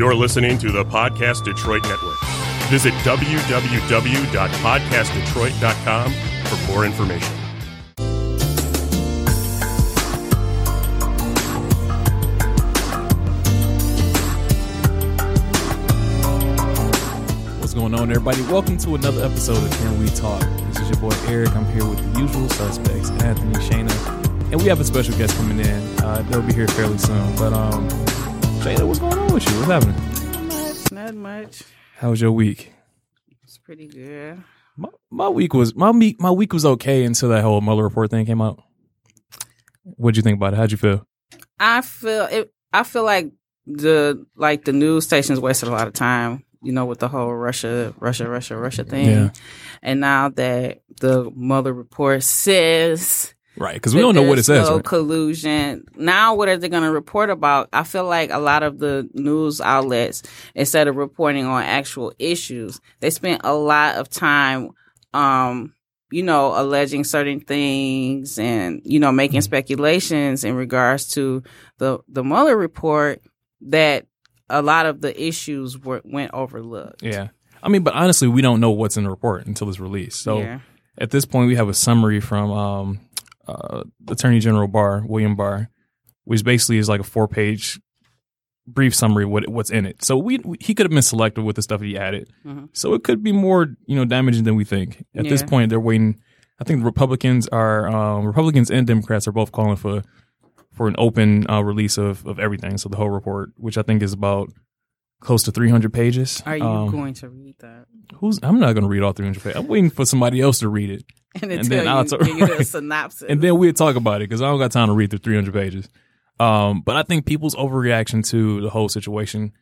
You're listening to the Podcast Detroit Network. Visit www.podcastdetroit.com for more information. What's going on, everybody? Welcome to another episode of Can We Talk. This is your boy Eric. I'm here with the usual suspects, Anthony, Shayna, and we have a special guest coming in. Uh, they'll be here fairly soon. But um, Shayna, what's going on with you? What's happening? Not Much, not much. How was your week? It's pretty good. My, my week was my week. My week was okay until that whole Mueller report thing came out. What'd you think about it? How'd you feel? I feel it. I feel like the like the news stations wasted a lot of time. You know, with the whole Russia, Russia, Russia, Russia thing. Yeah. And now that the Mueller report says Right, because we don't know what it says. no right? collusion. Now, what are they going to report about? I feel like a lot of the news outlets, instead of reporting on actual issues, they spent a lot of time, um, you know, alleging certain things and you know Mm-hmm. making speculations in regards to the the Mueller report that a lot of the issues were went overlooked. Yeah, I mean, but honestly, we don't know what's in the report until it's released. So Yeah. at this point, we have a summary from um, uh, Attorney General Barr, William Barr, which basically is like a four page brief summary of what what's in it. So we, we- he could have been selective with the stuff that he added. Mhm. So it could be more you know damaging than we think. At this point, they're waiting. I think Republicans are um, Republicans and Democrats are both calling for for an open uh, release of of everything. So the whole report, which I think is about close to 300 pages. Are you Um, going to read that? Who's? I'm not going to read all 300 pages. I'm waiting for somebody else to read it, And, and then tell I'll talk- you right. synopsis. and then we'll talk about it because I don't got time to read through 300 pages. Um, but I think people's overreaction to the whole situation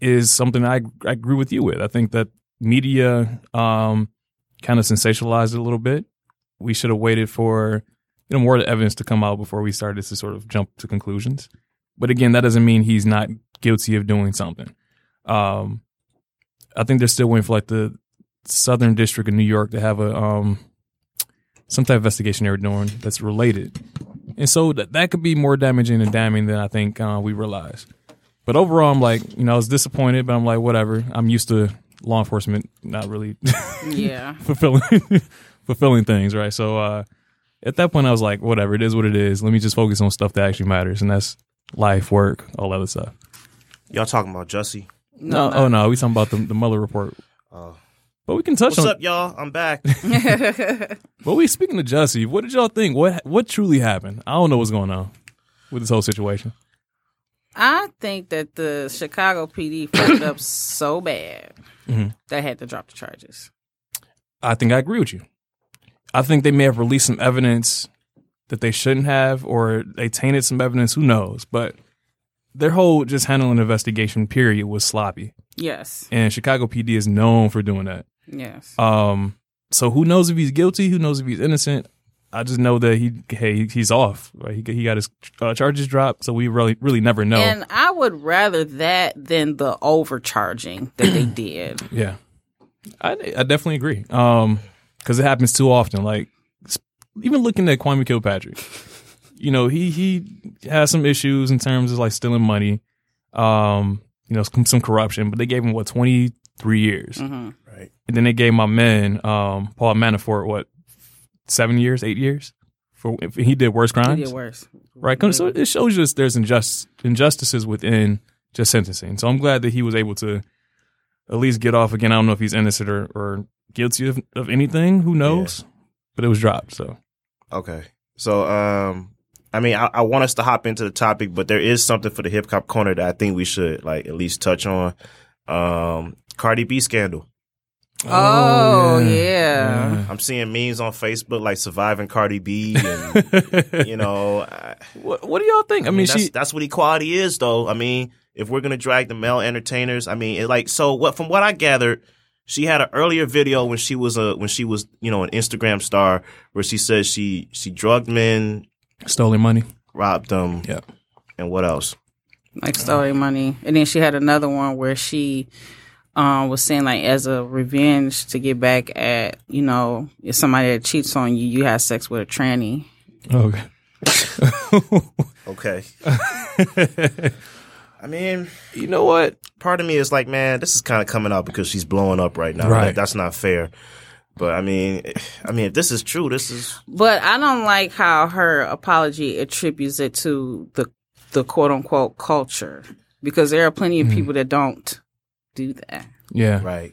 is something I I agree with you with. I think that media um kind of sensationalized it a little bit. We should have waited for you know more of the evidence to come out before we started to sort of jump to conclusions. But again, that doesn't mean he's not guilty of doing something. Um, I think they're still waiting for like the Southern District of New York to have a um some type of investigation they're doing that's related, and so that that could be more damaging and damning than I think uh, we realize. But overall, I'm like, you know, I was disappointed, but I'm like, whatever. I'm used to law enforcement not really yeah. fulfilling fulfilling things, right? So uh, at that point, I was like, whatever, it is what it is. Let me just focus on stuff that actually matters, and that's life, work, all that other stuff. Y'all talking about Jussie? No, no. oh no, we talking about the, the Mueller report. Uh, But we can touch what's on. up, y'all? I'm back. But we speaking to Jussie, what did y'all think? What what truly happened? I don't know what's going on with this whole situation. I think that the Chicago PD fucked up so bad Mhm. they had to drop the charges. I think I agree with you. I think they may have released some evidence that they shouldn't have, or they tainted some evidence. Who knows? But their whole just handling investigation period was sloppy, Yes. and Chicago PD is known for doing that. Yes. Um, so who knows if he's guilty? Who knows if he's innocent? I just know that he hey he's off. Right? He he got his uh, charges dropped, so we really really never know. And I would rather that than the overcharging that they did. Yeah, I I definitely agree. Um, because it happens too often. Like even looking at Kwame Kilpatrick, you know he he has some issues in terms of like stealing money, um, you know some, some corruption. But they gave him what twenty three years, hmm right. and then they gave my man um Paul Manafort what seven years, eight years for if he did worse He crimes. did worse. Right. So it shows you there's injust, injustices within just sentencing. So I'm glad that he was able to at least get off again. I don't know if he's innocent or, or guilty of, of anything. Who knows? But it was dropped. So Okay. So, um, I mean, I, I want us to hop into the topic, but there is something for the hip hop corner that I think we should like at least touch on. Um, Cardi B scandal. Oh, yeah. I'm seeing memes on Facebook like surviving Cardi B, and you know, I, what, what do y'all think? I I mean, mean, that's, she. that's what equality is, though. I mean, if we're gonna drag the male entertainers, I mean, it, like, so what? From what I gathered, she had an earlier video when she was a when she was you know an Instagram star where she says she she drugged men, Stolen money. robbed them, Yeah. and what else? Like stolen money. And then she had another one where she um, was saying like as a revenge to get back at, you know, if somebody that cheats on you, you have sex with a tranny. Okay. Okay. I mean, You know what? part of me is like, man, this is kind of coming out because she's blowing up right now. Right. Like, that's not fair. But I mean, I mean, if this is true, this is But I don't like how her apology attributes it to the the quote unquote culture because there are plenty of people that don't do that. Yeah. right.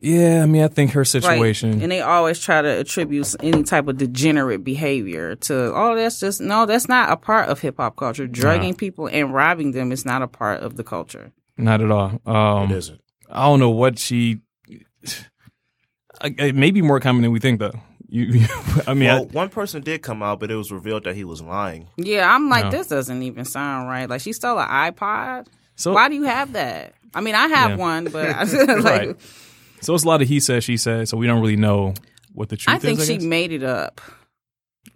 Yeah. I mean, I think her Right. situation. And they always try to attribute any type of degenerate behavior to, oh, that's just, no, that's not a part of hip hop culture. Drugging people and robbing them is not a part of the culture. Not at all. Um, it isn't. I don't know what she. I- It may be more common than we think, though. You, you I mean, I- one person did come out, but it was revealed that he was lying. Yeah, I'm like, No. this doesn't even sound right. Like, she stole an iPod. so Why do you have that? I mean, I have Yeah. one, but I, like, Right. so it's a lot of he said, she said. So we don't really know what the truth I think is. she guess. made it up.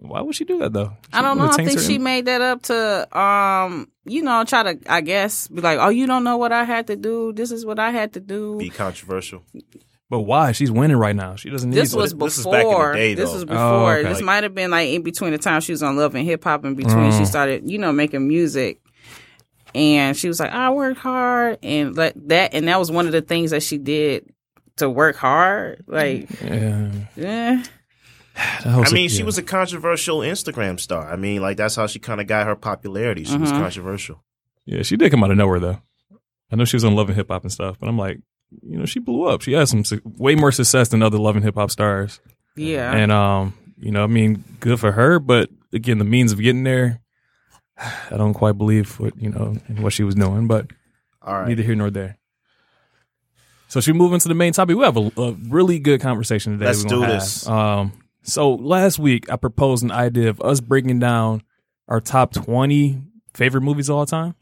Why would she do that though? I don't know. I think she im- made that up to, um, you know, try to, I guess, be like, oh, you don't know what I had to do. This is what I had to do. Be controversial. But why? She's winning right now. She doesn't need. This to. was this before. is back in the day, this though. was Oh, before. okay. This might have been like in between the time she was on Love and Hip Hop, and between Oh. she started, you know, making music. And she was like, "I work hard," and like that, and that was one of the things that she did to work hard. Like, Yeah. That whole I sit- mean, she yeah. was a controversial Instagram star. I mean, like that's how she kind of got her popularity. She was Mhm. controversial. Yeah, she did come out of nowhere though. I know she was on Love and Hip Hop and stuff, but I'm like, you know, she blew up. She has some su- way more success than other Love and Hip Hop stars. yeah. And um, you know, I mean, good for her, but again, the means of getting there, I don't quite believe what you know and what she was doing, but All right. neither here nor there. So should we move into the main topic? We have a, a really good conversation today. Let's we're do have. this. Um, so last week I proposed an idea of us breaking down our top twenty favorite movies of all time.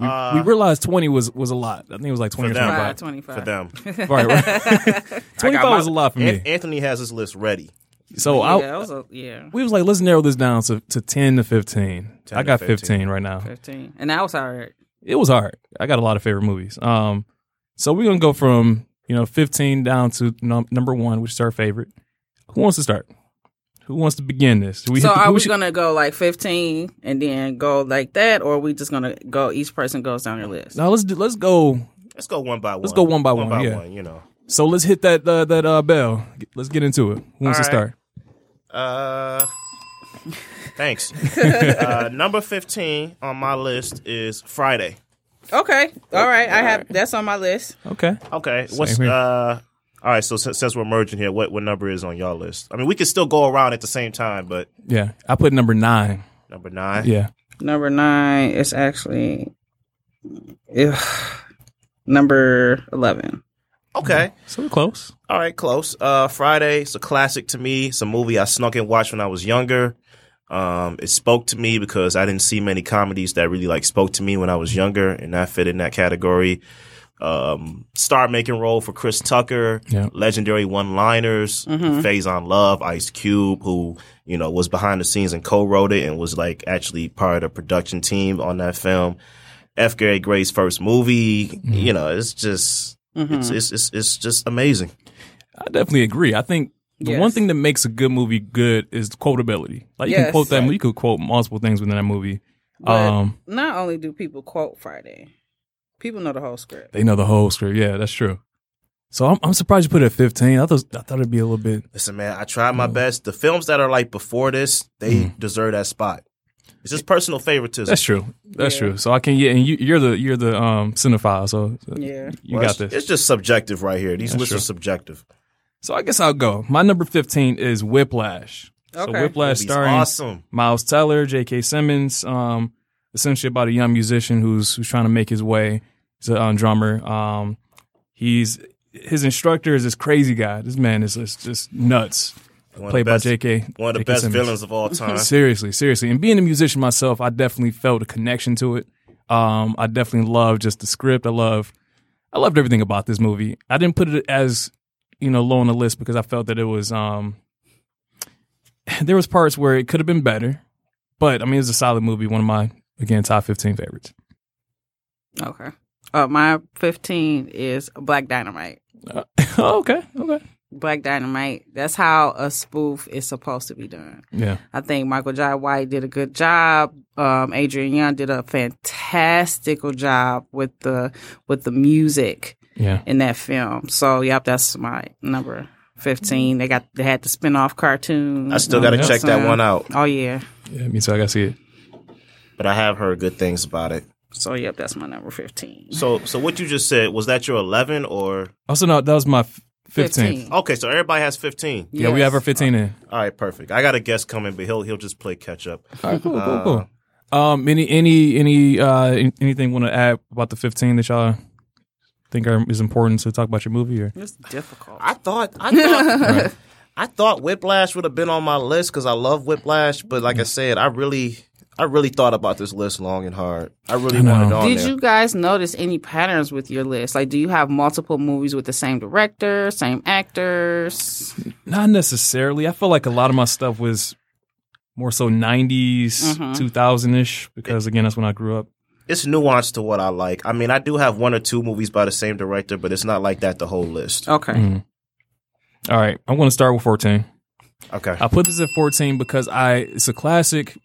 We, Uh, we realized twenty was was a lot. I think it was like twenty or them. twenty Five, five. for them. Right, right. I twenty got five my- was a lot for An- me. Anthony has his list ready. So yeah, I, that was a, yeah, we was like, let's narrow this down to, to ten to fifteen. 10 I got 15. fifteen right now. 15. And that was hard. it was hard. I got a lot of favorite movies. Um, so we're gonna go from you know 15 down to num- number one, which is our favorite. Who wants to start? Who wants to begin this? Do we So hit the- are we should- gonna go like fifteen and then go like that, or are we just gonna go? Each person goes down their list. No, let's do, let's go. Let's go one by one. Let's go one by one, one by yeah. you know. So let's hit that uh, that uh, bell. Let's get into it. Who wants All to right. start? Uh, thanks. uh, number fifteen on my list is Friday. Okay, all right. I have that's on my list. Okay. Okay, what's here. uh? All right, so since, since we're merging here, what what number is on y'all list? I mean, we could still go around at the same time, but Yeah, I put number nine. number nine. Yeah. Number nine is actually ugh, number eleven. Okay. So we're close. All right, close. Uh, Friday, it's a classic to me. It's a movie I snuck and watched when I was younger. Um, it spoke to me because I didn't see many comedies that really like spoke to me when I was younger, and that fit in that category. Um, star making role for Chris Tucker, Yeah. legendary one liners, Faizon Love, Ice Cube, who you know was behind the scenes and co-wrote it and was like actually part of the production team on that film. F. Gary Gray's first movie, you know, it's just it's, it's it's it's just amazing. I definitely agree. I think the Yes. one thing that makes a good movie good is quotability. Like you can quote that. Right. You could quote multiple things within that movie. But um, not only do people quote Friday, people know the whole script. they know the whole script. Yeah, that's true. So I'm, I'm surprised you put it at 15. I thought I thought it'd be a little bit. Listen, man, I tried my best. The films that are like before this, they deserve that spot. It's just personal favoritism. That's true. That's Yeah. true. So I can yeah, and you, you're the you're the um cinephile. So, so Yeah. you Well, got it's, this. It's just subjective right here. These That's lists true. are subjective. So I guess I'll go. My number 15 is Whiplash. So Okay. Whiplash Movie's starring awesome. Miles Teller, J.K. Simmons, um, essentially about a young musician who's who's trying to make his way. He's a um, drummer. Um, he's his instructor is this crazy guy. This man is just, just nuts. One Played the by J.K. One of the best Simmons. villains of all time. Seriously, seriously. And being a musician myself, I definitely felt a connection to it. Um, I definitely love just the script. I love, I loved everything about this movie. I didn't put it as, you know, low on the list because I felt that it was, um, there was parts where it could have been better, but I mean, it was a solid movie. One of my, again, top 15 favorites. Okay. Uh, my fifteen is Black Dynamite. Uh, okay. Okay. Black Dynamite. That's how a spoof is supposed to be done. Yeah. I think Michael Jai White did a good job. Um, Adrian Younge did a fantastical job with the with the music Yeah. in that film. So yep, that's my number fifteen. They got they had the spin off cartoon. I still got to check that one out, Oh yeah. Yeah. Me too. I gotta see it. But I have heard good things about it. So yep, that's my number fifteen. So, so what you just said was that your eleven or Also, no, that was my fifteen. 15th. okay? So everybody has fifteen. Yeah, we have our 15 in. All right, perfect. I got a guest coming, but he'll he'll just play catch up. All right, cool, cool, cool. Um, any, any, any, uh, anything want to add about the 15 that y'all think are, is important to talk about your movie or? It's difficult. I thought I thought I thought Whiplash would have been on my list because I love Whiplash, but like I said, I really I really thought about this list long and hard. I really I wanted it on Did there. you guys notice any patterns with your list? Like, do you have multiple movies with the same director, same actors? Not necessarily. I feel like a lot of my stuff was more so 90s, 2000 ish, because again, that's when I grew up. It's nuanced to what I like. I mean, I do have one or two movies by the same director, but it's not like that the whole list. Okay. Mm. All right, I'm going to start with 14. Okay. I put this at 14 because I it's a classic,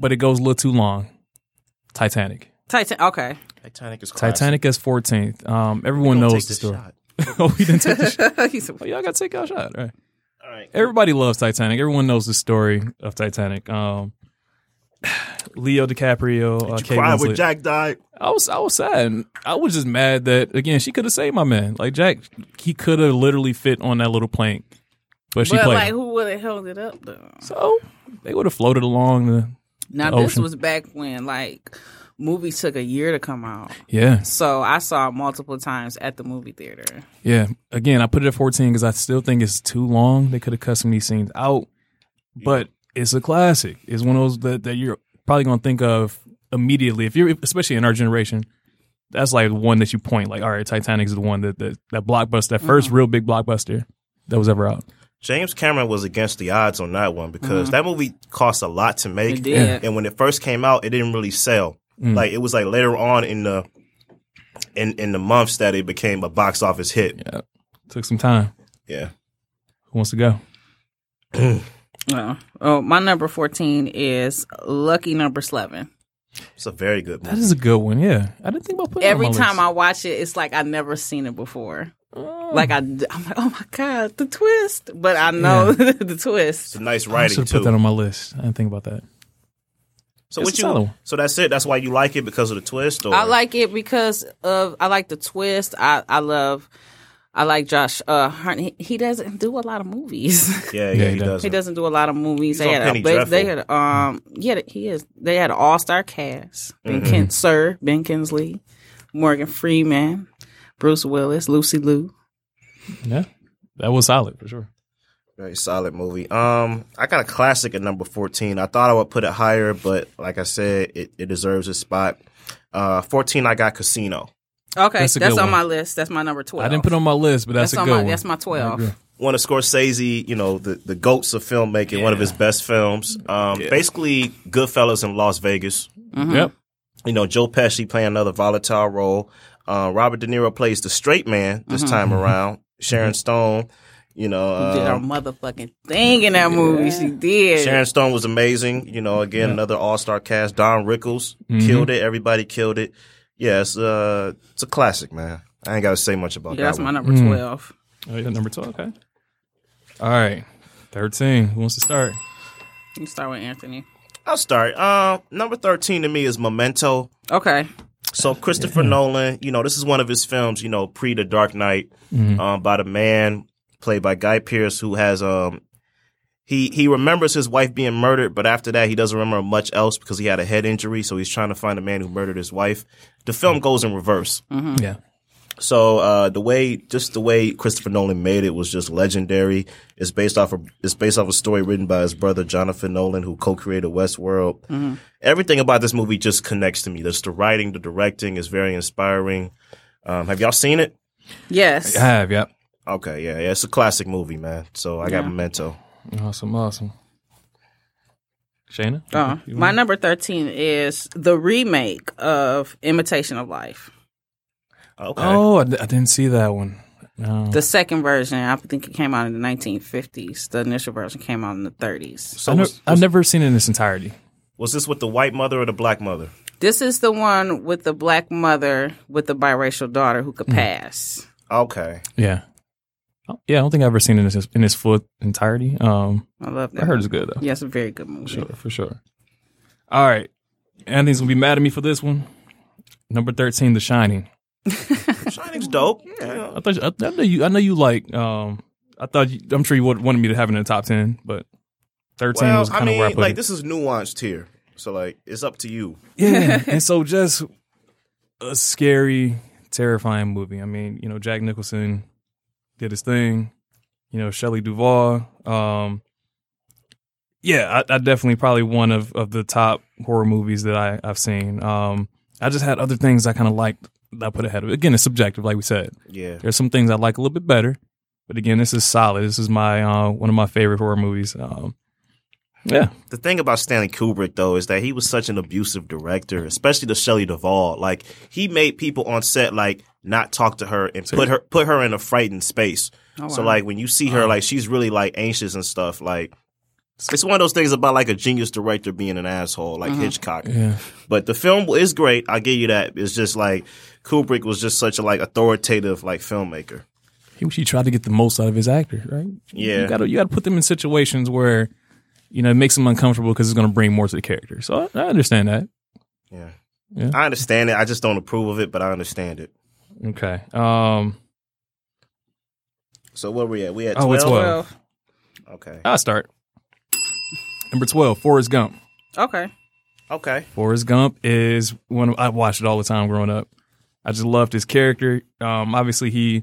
but it goes a little too long. Titanic. Titan. Okay. Titanic is classic. Titanic as 14th. Um, everyone Don't knows take the this story. shot. oh, he didn't take the shot. He's a- Oh, y'all got to take our shot. Right. All right. Everybody loves Titanic. Everyone knows the story of Titanic. Um, Leo DiCaprio, uh, You Kate cried Winslet. when Jack died. I was I was sad. I was just mad that again she could have saved my man. Like Jack, he could have literally fit on that little plank, but she but played. like, him. who would have held it up though? So they would have floated along the Now this was back when like movies took a year to come out. yeah So I saw it multiple times at the movie theater. yeah. Again, I put it at fourteen because I still think it's too long. They could have cut some of these scenes out, but it's a classic. It's one of those that, that you're probably gonna think of immediately if you're especially in our generation. That's like one that you point like, all right, Titanic is the one that that, that blockbuster, that 1st mm-hmm. real big blockbuster that was ever out. James Cameron was against the odds on that one because that movie cost a lot to make. It did. And when it first came out, it didn't really sell. Mm. Like it was like later on in the in in the months that it became a box office hit. Yeah, took some time. Yeah. Who wants to go? Oh, oh my number fourteen is Lucky Number Slevin. It's a very good That movie. is a good one. Yeah, I didn't think about putting it Every on my time list. I watch it, it's like I've never seen it before. Oh. Like I, I'm like, oh my god, the twist! But I know the twist. It's a nice I writing should put that on my list. I didn't think about that. so it's what you one. So that's it. That's why you like it because of the twist or I like it because of I like the twist. I I love. I like Josh. Uh, Hart. He, he doesn't do a lot of movies. Yeah, yeah, Yeah, he he does. does. he doesn't do a lot of movies. He's they on had Penny a, they, they Dreadful. had um yeah he is. They had an all star cast. Ben Mm-hmm. Kin, Sir Ben Kingsley, Morgan Freeman, Bruce Willis, Lucy Liu. Yeah, that was solid for sure. Very solid movie. Um, I got a classic at number fourteen. I thought I would put it higher, but like I said, it, it deserves a spot. Uh, fourteen. I got Casino. Okay, That's that's, on one. my list. That's my number twelve. I didn't put it on my list, but that's, That's a on good my- one. that's my 12. I agree. One of Scorsese, you know, the the goats of filmmaking. One of his best films. Um, basically Goodfellas in Las Vegas. Mm-hmm. Yep. You know, Joe Pesci playing another volatile role. Uh, Robert De Niro plays the straight man this Mm-hmm. time around. Sharon Stone. You know, did uh, her motherfucking thing in that movie. She did. Sharon Stone was amazing. You know, again, another all star cast. Don Rickles Mm-hmm. killed it. Everybody killed it. Yeah, it's, uh, it's a classic, man. I ain't got to say much about that. yeah, that that's my number Mm. twelve. Oh, yeah, number twelve. Okay. All right, thirteen. Who wants to start? You start with Anthony. I'll start. Uh, number 13 to me is Memento. Okay. So Christopher Nolan, you know, this is one of his films, you know, pre The Dark Knight, um, by the man played by Guy Pearce, who has um he he remembers his wife being murdered, but after that he doesn't remember much else because he had a head injury, so he's trying to find the man who murdered his wife. The film goes in reverse. Yeah. So uh, the way, just the way Christopher Nolan made it was just legendary. It's based off of it's based off a story written by his brother Jonathan Nolan, who co-created Westworld. Everything about this movie just connects to me. Just the writing, the directing is very inspiring. Um, have y'all seen it? Yes. I have. Yep. Okay, yeah, yeah, it's a classic movie, man. So I got Yeah. Memento. Awesome. Awesome. Shayna. Uh, my number 13 is the remake of Imitation of Life. Okay, Oh, I, d- I didn't see that one. No. The second version, I think it came out in the 1950s. The initial version came out in the 30s. So I ne- was, I've never seen it in its entirety. was this with the white mother or the black mother? This is the one with the black mother with the biracial daughter who could Mm. pass. Okay. Yeah. Oh, Yeah, I don't think I've ever seen it in its, in its full entirety. Um, I love that. I heard it's good though. Yeah, it's a very good movie. Sure, for sure. All right. Anthony's gonna be mad at me for this one. Number thirteen, The Shining. Shining's dope. Yeah. I thought you, I, I know you. I know you like. Um, I thought you, I'm sure you would, wanted me to have it in the top ten, but thirteen Well, was I kind of mean, where I put like it. this is nuanced here, so like it's up to you. Yeah, and so just a scary, terrifying movie. I mean, you know, Jack Nicholson did his thing. You know, Shelley Duvall. Um, yeah, I, I definitely probably one of, of the top horror movies that I, I've seen. Um, I just had other things I kind of liked that I put ahead of it. Again, it's subjective, like we said. Yeah. There's some things I like a little bit better, but again, this is solid. This is my uh, one of my favorite horror movies. Um, yeah, The thing about Stanley Kubrick though is that he was such an abusive director, especially to Shelley Duvall. Like he made people on set like not talk to her and put her put her in a frightened space. Oh, So like when you see her, like she's really like anxious and stuff. Like it's one of those things about like a genius director being an asshole, like Hitchcock. yeah. But the film is great. I give you that. It's just like Kubrick was just such a like authoritative like filmmaker. he, he tried to get the most out of his actors, right? Yeah. you gotta you gotta put them in situations where you know it makes them uncomfortable because it's gonna bring more to the character. So I, I understand that. Yeah. Yeah. I understand it. I just don't approve of it, but I understand it. Okay. Um, So where we at? We at Oh, 12? it's 12. Okay. I'll start. Number twelve, Forrest Gump. Okay. Okay. Forrest Gump is one of, I watched it all the time growing up. I just loved his character. Um, obviously he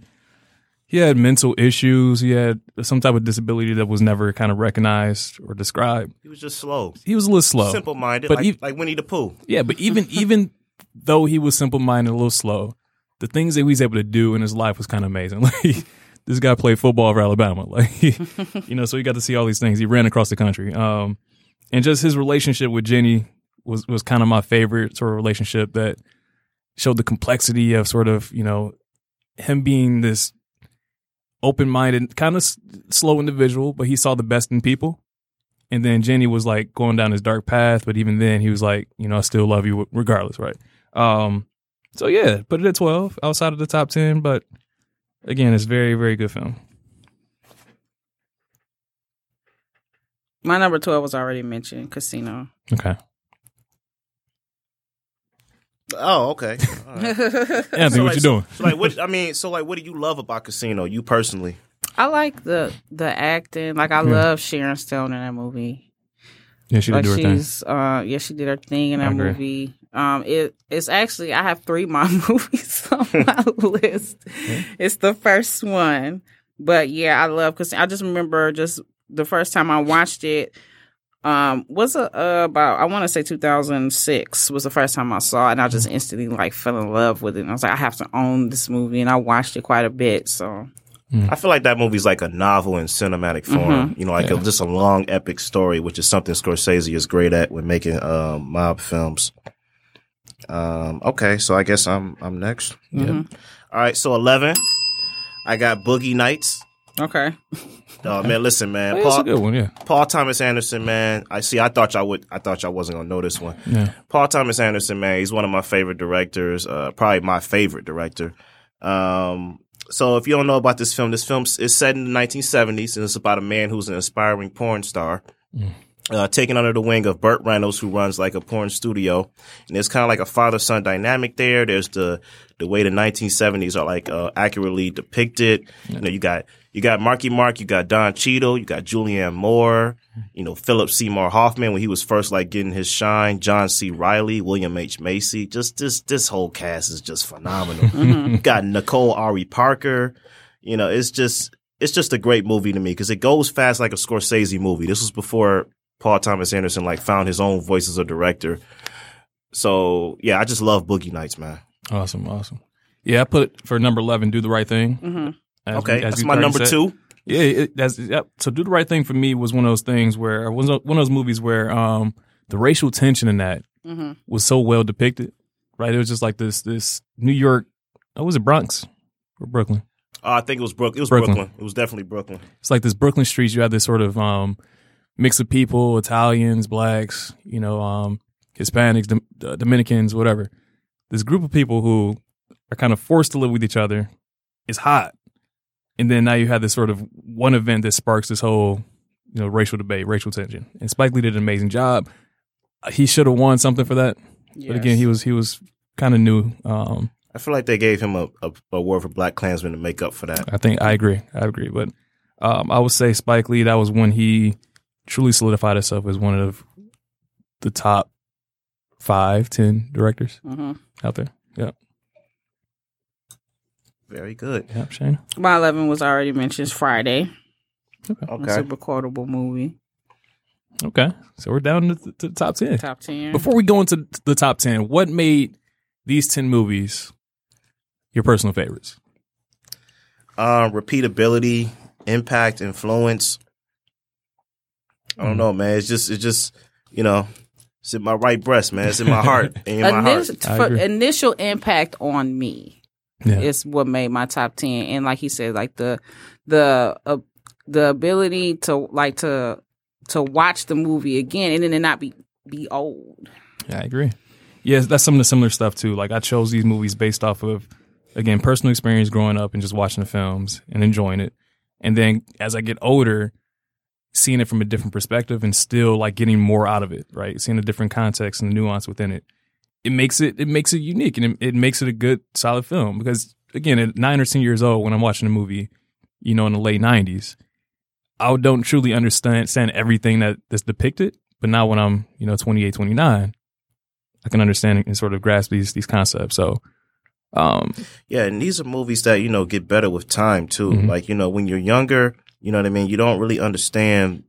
he had mental issues. He had some type of disability that was never kind of recognized or described. He was just slow. He was a little slow. Simple minded, But like, he- like Winnie the Pooh. Yeah, but even even though he was simple minded, a little slow, the things that he was able to do in his life was kind of amazing. Like this guy played football for Alabama, like you know, so he got to see all these things. He ran across the country, um, and just his relationship with Jenny was was kind of my favorite sort of relationship that showed the complexity of sort of you know him being this open minded, kind of s- slow individual, but he saw the best in people. And then Jenny was like going down his dark path, but even then he was like, you know, I still love you regardless, right? Um, so yeah, put it at twelve, outside of the top ten, but again, it's very, very good film. My number 12 was already mentioned Casino. Okay, Oh, okay. All right. Anthony, So, what like, you doing? So, like, what I mean, so like, what do you love about Casino? You personally? I like the the acting. Like I love Sharon Stone in that movie. Yeah, she did like do her thing. she's uh yeah, she did her thing in that movie. Um it it's actually I have three mom movies on my list. It's the first one. But yeah, I love cuz I just remember just the first time I watched it um was a, uh, about I want to say 2006 was the first time I saw it and I just instantly like fell in love with it. And I was like I have to own this movie and I watched it quite a bit. So I feel like that movie's like a novel in cinematic form. You know, like a, just a long epic story, which is something Scorsese is great at when making um, mob films. Um, okay, so I guess I'm I'm next. mhm. All right, so eleven. I got Boogie Nights. okay. Oh man, listen, man. Oh, yeah, a Paul, good one. Yeah, Paul Thomas Anderson, man. I see. I thought y'all would. I thought y'all wasn't gonna know this one. yeah. Paul Thomas Anderson, man, he's one of my favorite directors. Uh, probably my favorite director. Um, so if you don't know about this film, this film is set in the 1970s, and it's about a man who's an aspiring porn star. Uh, taken under the wing of Burt Reynolds, who runs like a porn studio, and there's kind of like a father-son dynamic there. There's the the way the 1970s are like uh, accurately depicted. You know, you got you got Marky Mark, you got Don Cheadle, you got Julianne Moore, you know, Philip Seymour Hoffman when he was first like getting his shine, John C. Reilly, William H. Macy. Just this this whole cast is just phenomenal. You got Nicole Ari Parker. You know, it's just it's just a great movie to me because it goes fast like a Scorsese movie. This was before Paul Thomas Anderson like found his own voice as a director. So yeah, I just love Boogie Nights, man. Awesome, awesome. Yeah, I put for number eleven, do the right thing. Mhm. As we- Okay, as that's my number said. two. Yeah, it, that's yep. So do the right thing for me was one of those things where it was one of those movies where um the racial tension in that Mhm. was so well depicted. Right, it was just like this this New York. Oh, was it Bronx or Brooklyn? Oh, I think it was Brooklyn. It was Brooklyn. Brooklyn. It was definitely Brooklyn. It's like this Brooklyn streets. You have this sort of um, mix of people: Italians, blacks, you know, um, Hispanics, Dom- uh, Dominicans, whatever. This group of people who are kind of forced to live with each other is hot, and then now you have this sort of one event that sparks this whole, you know, racial debate, racial tension. And Spike Lee did an amazing job. He should have won something for that, but again, he was he was kind of new. Um, I feel like they gave him a, a, a award for Black Klansman to make up for that. I think I agree. I agree. But um, I would say Spike Lee, that was when he truly solidified himself as one of the top five, ten directors hmm out there. Yeah. Very good. Yeah, Shane. My eleven was already mentioned. Friday, a Okay. super quotable movie. Okay. So we're down to, the- to the top 10. Top ten. Before we go into the top 10, what made these 10 movies your personal favorites? Um, repeatability, impact, influence. I don't know, man. It's just, it's just, you know, it's in my right breast, man. It's in my heart. in my heart. For initial impact on me Yeah. is what made my top 10 and like he said like the the uh, the ability to like to to watch the movie again and then it not be be old Yeah, I agree. Yes, that's some of the similar stuff too. Like I chose these movies based off of again personal experience growing up and just watching the films and enjoying it. And then as I get older, seeing it from a different perspective and still like getting more out of it, right? Seeing the different context and the nuance within it. It makes it it makes it unique and it, it makes it a good solid film because again, at 9 or 10 years old when I'm watching a movie, you know, in the late 90s, I don't truly understand, everything that that's depicted, but now when I'm, you know, 28, 29, I can understand and sort of grasp these these concepts. So, um, Yeah, and these are movies that you know get better with time too. Mhm. Like you know, when you're younger, you know what I mean. You don't really understand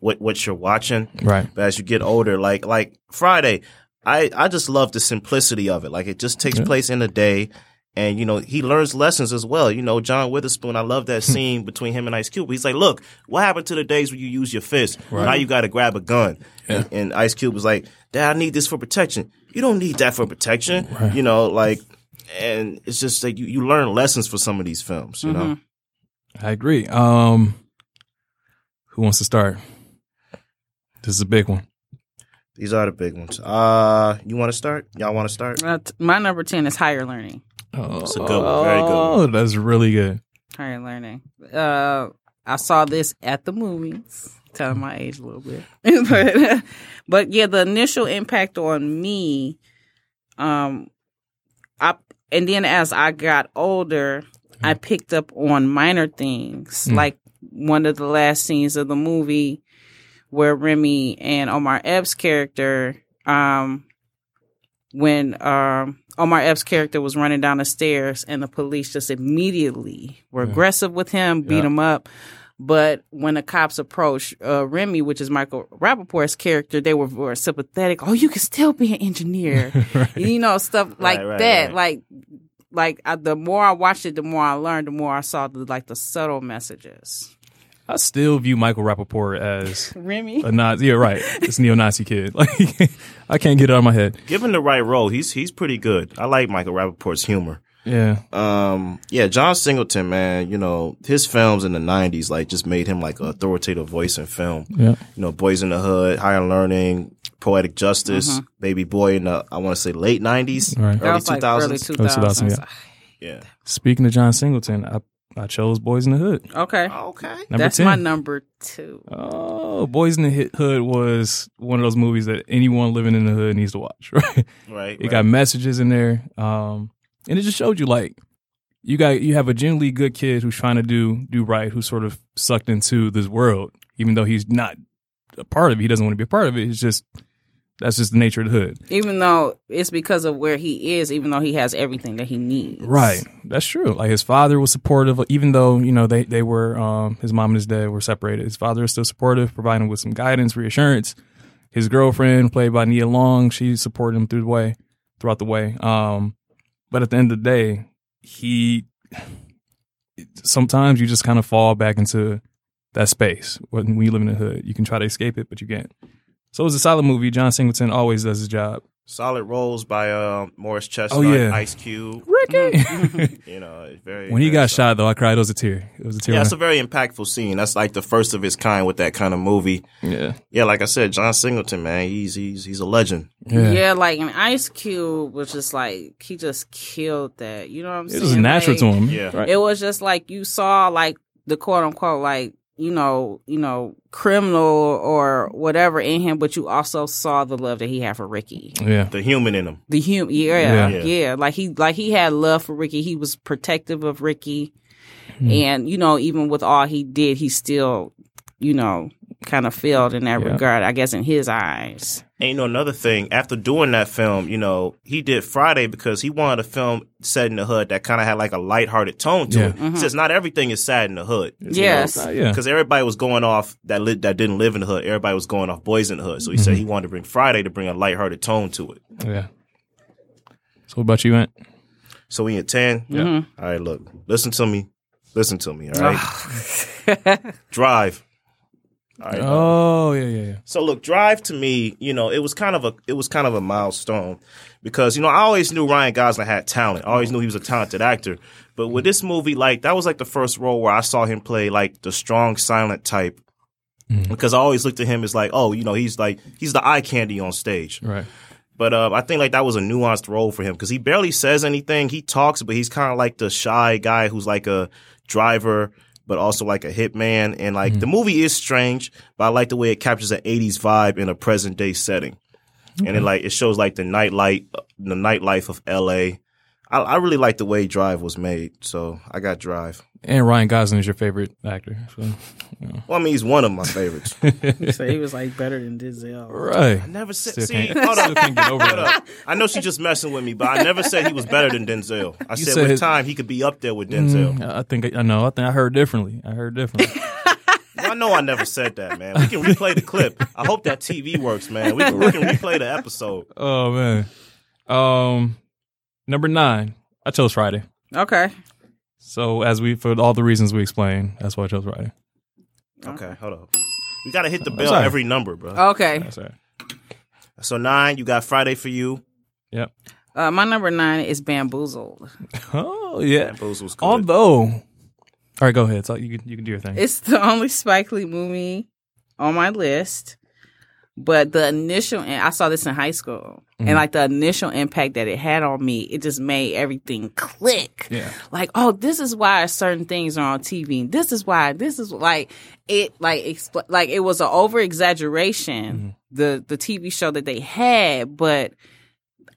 what what you're watching, right, but as you get older, like like Friday, I I just love the simplicity of it. Like it just takes Yeah. place in a day. And you know he learns lessons as well. You know John Witherspoon. I love that scene between him and Ice Cube. He's like, "Look, what happened to the days when you use your fist? Now you got to grab a gun." Yeah. And, and Ice Cube was like, "Dad, I need this for protection. You don't need that for protection. You know, like, and it's just like you, you learn lessons for some of these films. You know, I agree. Um, who wants to start? This is a big one. These are the big ones. Uh, you want to start? Y'all want to start? Uh, t- my number 10 is higher learning Oh, It's a good one. Very good one. Oh, that's really good. higher learning uh i saw this at the movies telling my age a little bit but but yeah the initial impact on me um i and then as i got older i picked up on minor things Mm. like one of the last scenes of the movie where remy and omar epps character um when um Omar Epps' character was running down the stairs and the police just immediately were Yeah. aggressive with him, beat Yeah. him up. But when the cops approached uh, Remy, which is Michael Rapaport's character, they were, were sympathetic. Oh, you can still be an engineer. Right. You know, stuff like right, that. right. Like, like I, the more I watched it, the more I learned, the more I saw the like the subtle messages. I still view Michael Rapaport as Remy, a Nazi. Yeah, right. This neo-Nazi kid. Like, I can't get it out of my head. Given the right role, he's he's pretty good. I like Michael Rapaport's humor. Yeah. Um, yeah, John Singleton, man, you know his films in the '90s like just made him like an authoritative voice in film. Yeah. You know, Boys in the Hood, Higher Learning, Poetic Justice, Baby Boy in the I want to say late '90s, Right. early was like early 2000s. 2000s. 2000, yeah. Speaking of John Singleton, I I chose Boys in the Hood. Okay, Okay. Number that's 10. my number two. Oh, Boys in the Hood was one of those movies that anyone living in the hood needs to watch, right? Right. It right. got messages in there. Um, and it just showed you like you got you have a genuinely good kid who's trying to do do right, who's sort of sucked into this world, even though he's not a part of it. He doesn't want to be a part of it. It's just that's just the nature of the hood. even though it's because of where he is, even though he has everything that he needs. Right. That's true. Like his father was supportive, even though, you know, they, they were, um, his mom and his dad were separated. His father is still supportive, providing him with some guidance, reassurance. His girlfriend, played by Nia Long, she supported him through the way, throughout the way. Um, but at the end of the day, he, sometimes you just kind of fall back into that space when, when you live in the hood. You can try to escape it, but you can't. So it was a solid movie. John Singleton always does his job. Solid roles by uh, Morris Chestnut, Oh, yeah. Ice Cube. Ricky. You know, it's very when he very got solid. shot, though, I cried. It was a tear. It was a tear. Yeah, it's a very impactful scene. That's like the first of its kind with that kind of movie. Yeah. Yeah, like I said, John Singleton, man, he's he's he's a legend. Yeah. Yeah. like an Ice Cube was just like he just killed that. You know what I'm It saying? It was natural Like, to him. Yeah. Right. It was just like you saw like the quote unquote like you know you know criminal or whatever in him, but you also saw the love that he had for Ricky. yeah. The human in him. The human, yeah, Yeah. yeah, Like he, like he had love for Ricky. He was protective of Ricky, Hmm. and you know, even with all he did, he still, you know, kind of failed in that Yeah. regard. I guess in his eyes. And you know, another thing, after doing that film, you know, he did Friday because he wanted a film set in the hood that kind of had like a lighthearted tone to Yeah. it. He says not everything is sad in the hood. Yes. Uh, yeah. Because everybody was going off that li- that didn't live in the hood. Everybody was going off boys in the hood. So he said he wanted to bring Friday to bring a lighthearted tone to it. Yeah. So what about you, Ant? So we at 10? Mm-hmm. All right, look, listen to me. Listen to me, all right? Drive. Right. Oh, yeah, yeah, yeah. So look, Drive to me, you know, it was kind of a it was kind of a milestone because you know I always knew Ryan Gosling had talent. I always knew he was a talented actor. But with this movie, like that was like the first role where I saw him play like the strong, silent type. Because I always looked at him as like, oh, you know, he's like he's the eye candy on stage. Right. But uh, I think like that was a nuanced role for him because he barely says anything. He talks, but he's kind of like the shy guy who's like a driver, but also like a hitman. And like hmm. the movie is strange, but I like the way it captures an '80s vibe in a present day setting. And it like it shows like the nightlight, the nightlife of LA. I, I really like the way Drive was made, so I got Drive. And Ryan Gosling is your favorite actor. So. Well, I mean, he's one of my favorites. so he was like better than Denzel. Right. I never said. Still See, can't, hold still up. can't get over Hold that. up. I know she's just messing with me, but I never said he was better than Denzel. I said, said with his- time he could be up there with Denzel. Mm, I think I know. I think I heard differently. I heard differently. I know I never said that, man. We can replay the clip. I hope that TV works, man. We can, we can replay the episode. oh man. Um, number nine. I chose Friday. Okay. So as we for all the reasons we explained, that's why I chose Friday. Okay, hold up. We gotta hit the bell all right. every number, bro. Okay. That's right. So nine, you got Friday for you. Yep. Uh, my number nine is Bamboozled. Oh yeah. Bamboozle was good. Although, all right, go ahead. So you can you can do your thing. It's the only Spike Lee movie on my list. But the initial, and I saw this in high school, Mm-hmm. and like the initial impact that it had on me, it just made everything click. Yeah. Like, oh, this is why certain things are on TV. This is why. This is like it. Like, expl- like it was an over exaggeration. The the TV show that they had, but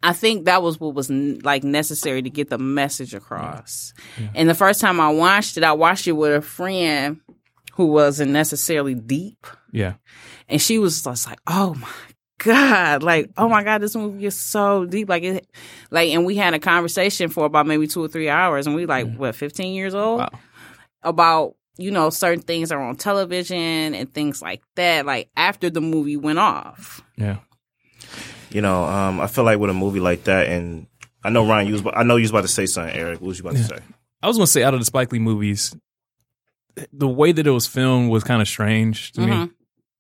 I think that was what was n- like necessary to get the message across. And the first time I watched it, I watched it with a friend who wasn't necessarily deep, Yeah. And she was just like, "Oh my god!" Like, "Oh my god, this movie is so deep." Like it, like, and we had a conversation for about maybe two or three hours, and we like what fifteen years old Wow. about you know certain things are on television and things like that. Like after the movie went off. Yeah. You know, um, I feel like with a movie like that, and I know Ryan, you was, I know you was about to say something, Eric. What was you about to say? I was gonna say out of the Spike Lee movies, the way that it was filmed was kind of strange to me.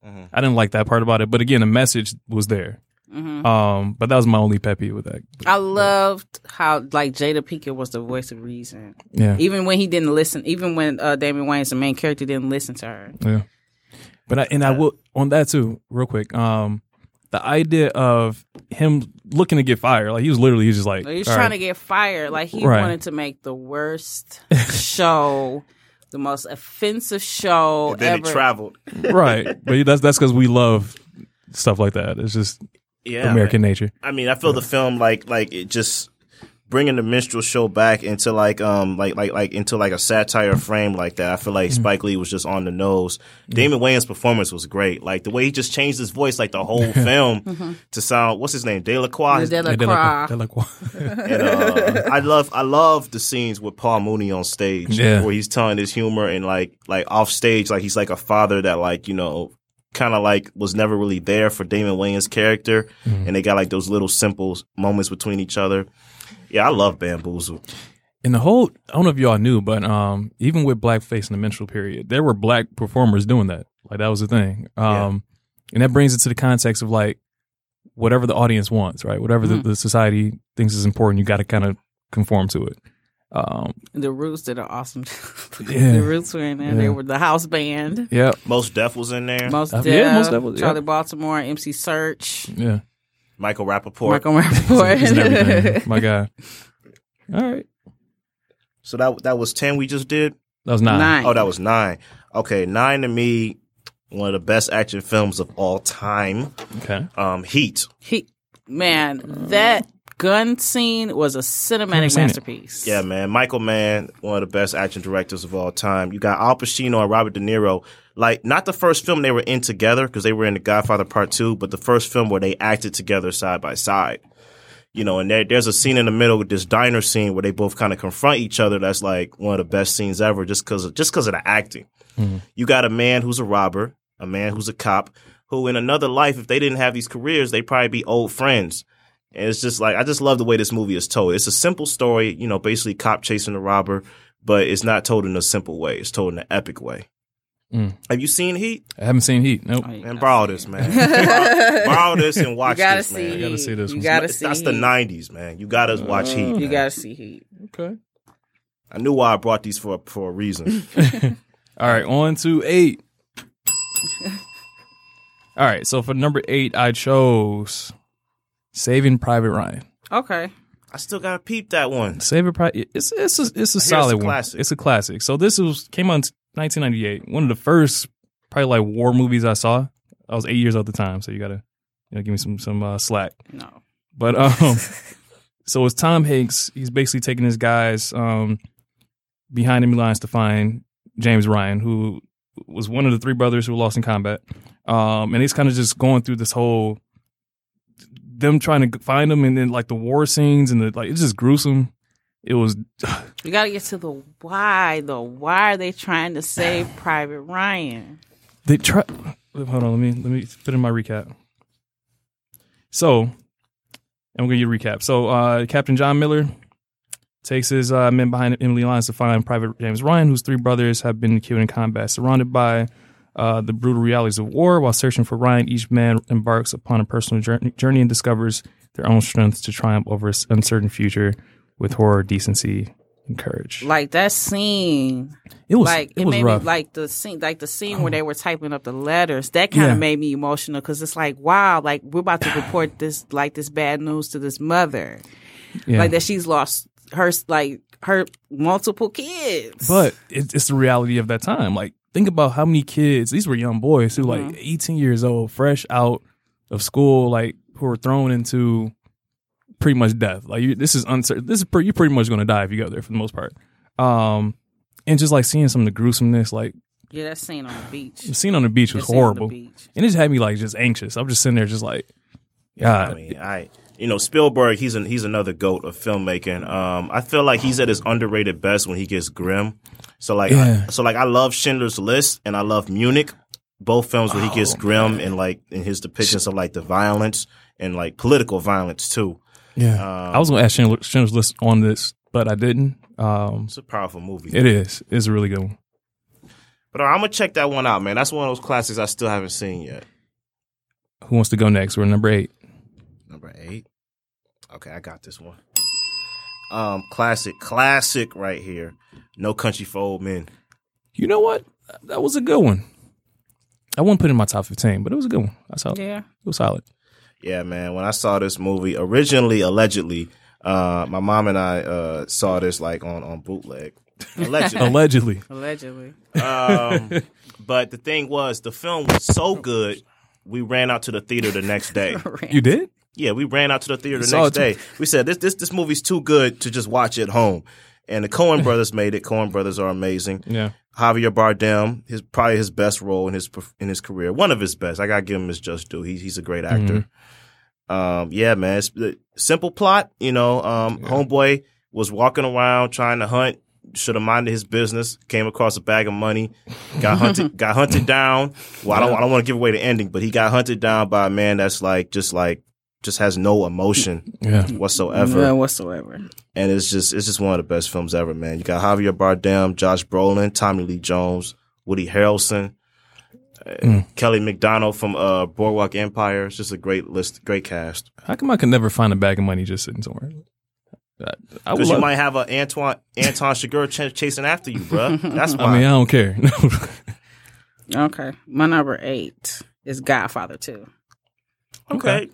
Mhm. Mhm. I didn't like that part about it, but again, the message was there. Mhm. Um, but that was my only pet peeve with that. I loved how like Jada Pinkett was the voice of reason, Yeah, even when he didn't listen. Even when uh, Damon Wayans, the main character, didn't listen to her. yeah. But I, and I will on that too, real quick. Um, the idea of him looking to get fired, like he was literally, he was just like, He was trying right. to get fired. Like he Right. wanted to make the worst show, the most offensive show And then ever. it traveled. right, but that's that's because we love stuff like that. It's just Yeah, American man. nature. I mean, I feel the film like like it just bringing the minstrel show back into like um like like like into like a satire frame like that. I feel like Spike Lee was just on the nose. Damon Wayans' performance was great. Like the way he just changed his voice like the whole film to sound what's his name Delacroix. The Yeah, they're Delacroix. like, they're? And uh, I love I love the scenes with Paul Mooney on stage Yeah. where he's telling his humor and like like off stage like he's like a father that like you know kind of like was never really there for Damon Wayans' character and they got like those little simple moments between each other. Yeah, I love Bamboozle. And the whole, I don't know if y'all knew, but um, even with blackface in the minstrel period, there were black performers doing that. Like that was the thing. Um, and that brings it to the context of like whatever the audience wants, right? Whatever Mm. the, the society thinks is important, you got to kind of conform to it. Um, The Roots did an awesome. Yeah. the Roots were in there. They were the house band. yeah, Mos Def was in there. Most Uh, Def, yeah, Mos Def was- yeah. Charli Baltimore, MC Serch, yeah. Michael Rapaport. Michael Rapaport. He's in. My guy. All right, So that that was ten we just did. that was nine. Nine. Oh, that was nine. Okay, nine to me, one of the best action films of all time. Okay. Um, Heat. He, man, that gun scene was a cinematic seen it. masterpiece. Yeah, man. Michael Mann, one of the best action directors of all time. You got Al Pacino and Robert De Niro. Like, not the first film they were in together because they were in The Godfather Part Two, but the first film where they acted together side by side. You know, and there, there's a scene in the middle with this diner scene where they both kind of confront each other. That's like one of the best scenes ever, just because of, just because of the acting. Mm-hmm. You got a man who's a robber, a man who's a cop, who in another life, if they didn't have these careers, they'd probably be old friends. And it's just like I just love the way this movie is told. It's a simple story, you know, basically cop chasing a robber, but it's not told in a simple way. It's told in an epic way. Mm. Have you seen Heat? I haven't seen Heat. Nope. Oh, you Man, gotta borrow this, man. borrow, borrow this and You watch gotta this, see. man. gotta see this You one. gotta That's see. that's the '90s, man. You gotta watch Heat. You man. gotta see Heat. Okay. I knew why I brought these for for a reason. All right, on to eight. All right, so for number eight, I chose Saving Private Ryan. Okay. I still gotta peep that one. Saving Private, it's it's a, it's a it's solid a one. classic. It's a classic. So this was came out in 1998. One of the first probably like war movies I saw. I was eight years old at the time, so you gotta you know give me some some uh, slack. No. But um, so it's Tom Hanks. He's basically taking his guys um behind enemy lines to find James Ryan, who was one of the three brothers who were lost in combat. Um, and he's kind of just going through this whole them trying to find him, and then like the war scenes and the like. It's just gruesome. It was You gotta get to the why though. Why are they trying to save Private Ryan? they try. Hold on, let me let me put in my recap. So, I'm gonna give you a recap. So, uh, Captain John Miller takes his uh, men behind Emily lines to find Private James Ryan, whose three brothers have been killed in combat. Surrounded by uh, the brutal realities of war, while searching for Ryan, each man embarks upon a personal journey, journey and discovers their own strengths to triumph over an uncertain future with horror, decency, and courage. Like that scene. It was like it, it, was made rough. me like the scene like the scene where they were typing up the letters that kind of Yeah. made me emotional because it's like wow like we're about to report this like this bad news to this mother yeah. like that she's lost her like her multiple kids But it, it's the reality of that time. Like, think about how many kids, these were young boys who, Mm-hmm. like, 18 years old, fresh out of school, like, who were thrown into pretty much death. Like, you, this is uncertain. This is pretty, you're pretty much going to die if you go there for the most part. Um, and just like seeing some of the gruesomeness, like, yeah that scene on the beach the scene on the beach was That scene on the horrible. beach. And it just had me, like, just anxious. I'm just sitting there, just like, God. I mean, I you know Spielberg. He's an, he's another goat of filmmaking. Um, I feel like he's at his underrated best when he gets grim. So like, Yeah. I, so like, I love Schindler's List and I love Munich. Both films where he gets Oh, grim and like in his depictions of like the violence and like political violence too. Yeah. Um, I was going to ask Schindler- Schindler's List on this, but I didn't. Um, It's a powerful movie. it is. It's a really good one. But uh, I'm gonna check that one out, man. That's one of those classics I still haven't seen yet. Who wants to go next? We're number eight. Number eight. Okay, I got this one. Um, classic, classic right here. No Country for Old Men. You know what? That was a good one. I wouldn't put it in my top fifteen, but it was a good one. I saw it. yeah It was solid. Yeah, man. When I saw this movie, originally, allegedly, uh, my mom and I uh, saw this like on on bootleg. Allegedly. Allegedly. allegedly um, but the thing was, the film was so good, we ran out to the theater the next day. You did? Yeah, we ran out to the theater the next day. We said this this this movie's too good to just watch at home. And the Coen brothers made it. Coen brothers are amazing. Yeah. Javier Bardem, his probably his best role in his in his career, one of his best. I gotta give him his just due. He, he's a great actor. Um, yeah, man. It's, the simple plot, you know. Um, homeboy was walking around trying to hunt. Should have minded his business. Came across a bag of money. Got hunted. got hunted down. Well, I don't. I don't want to give away the ending, but he got hunted down by a man that's like just like just has no emotion Yeah. whatsoever None whatsoever and it's just it's just one of the best films ever, man. You got Javier Bardem, Josh Brolin, Tommy Lee Jones, Woody Harrelson. Mm. Kelly Macdonald from uh, Boardwalk Empire. It's just a great list, great cast. How come I can never find a bag of money just sitting somewhere? I, I would Because you love- might have an Antoine Anton Chigurh ch- chasing after you, bruh. That's why. I mean, I don't care. Okay, my number eight is Godfather Two. okay.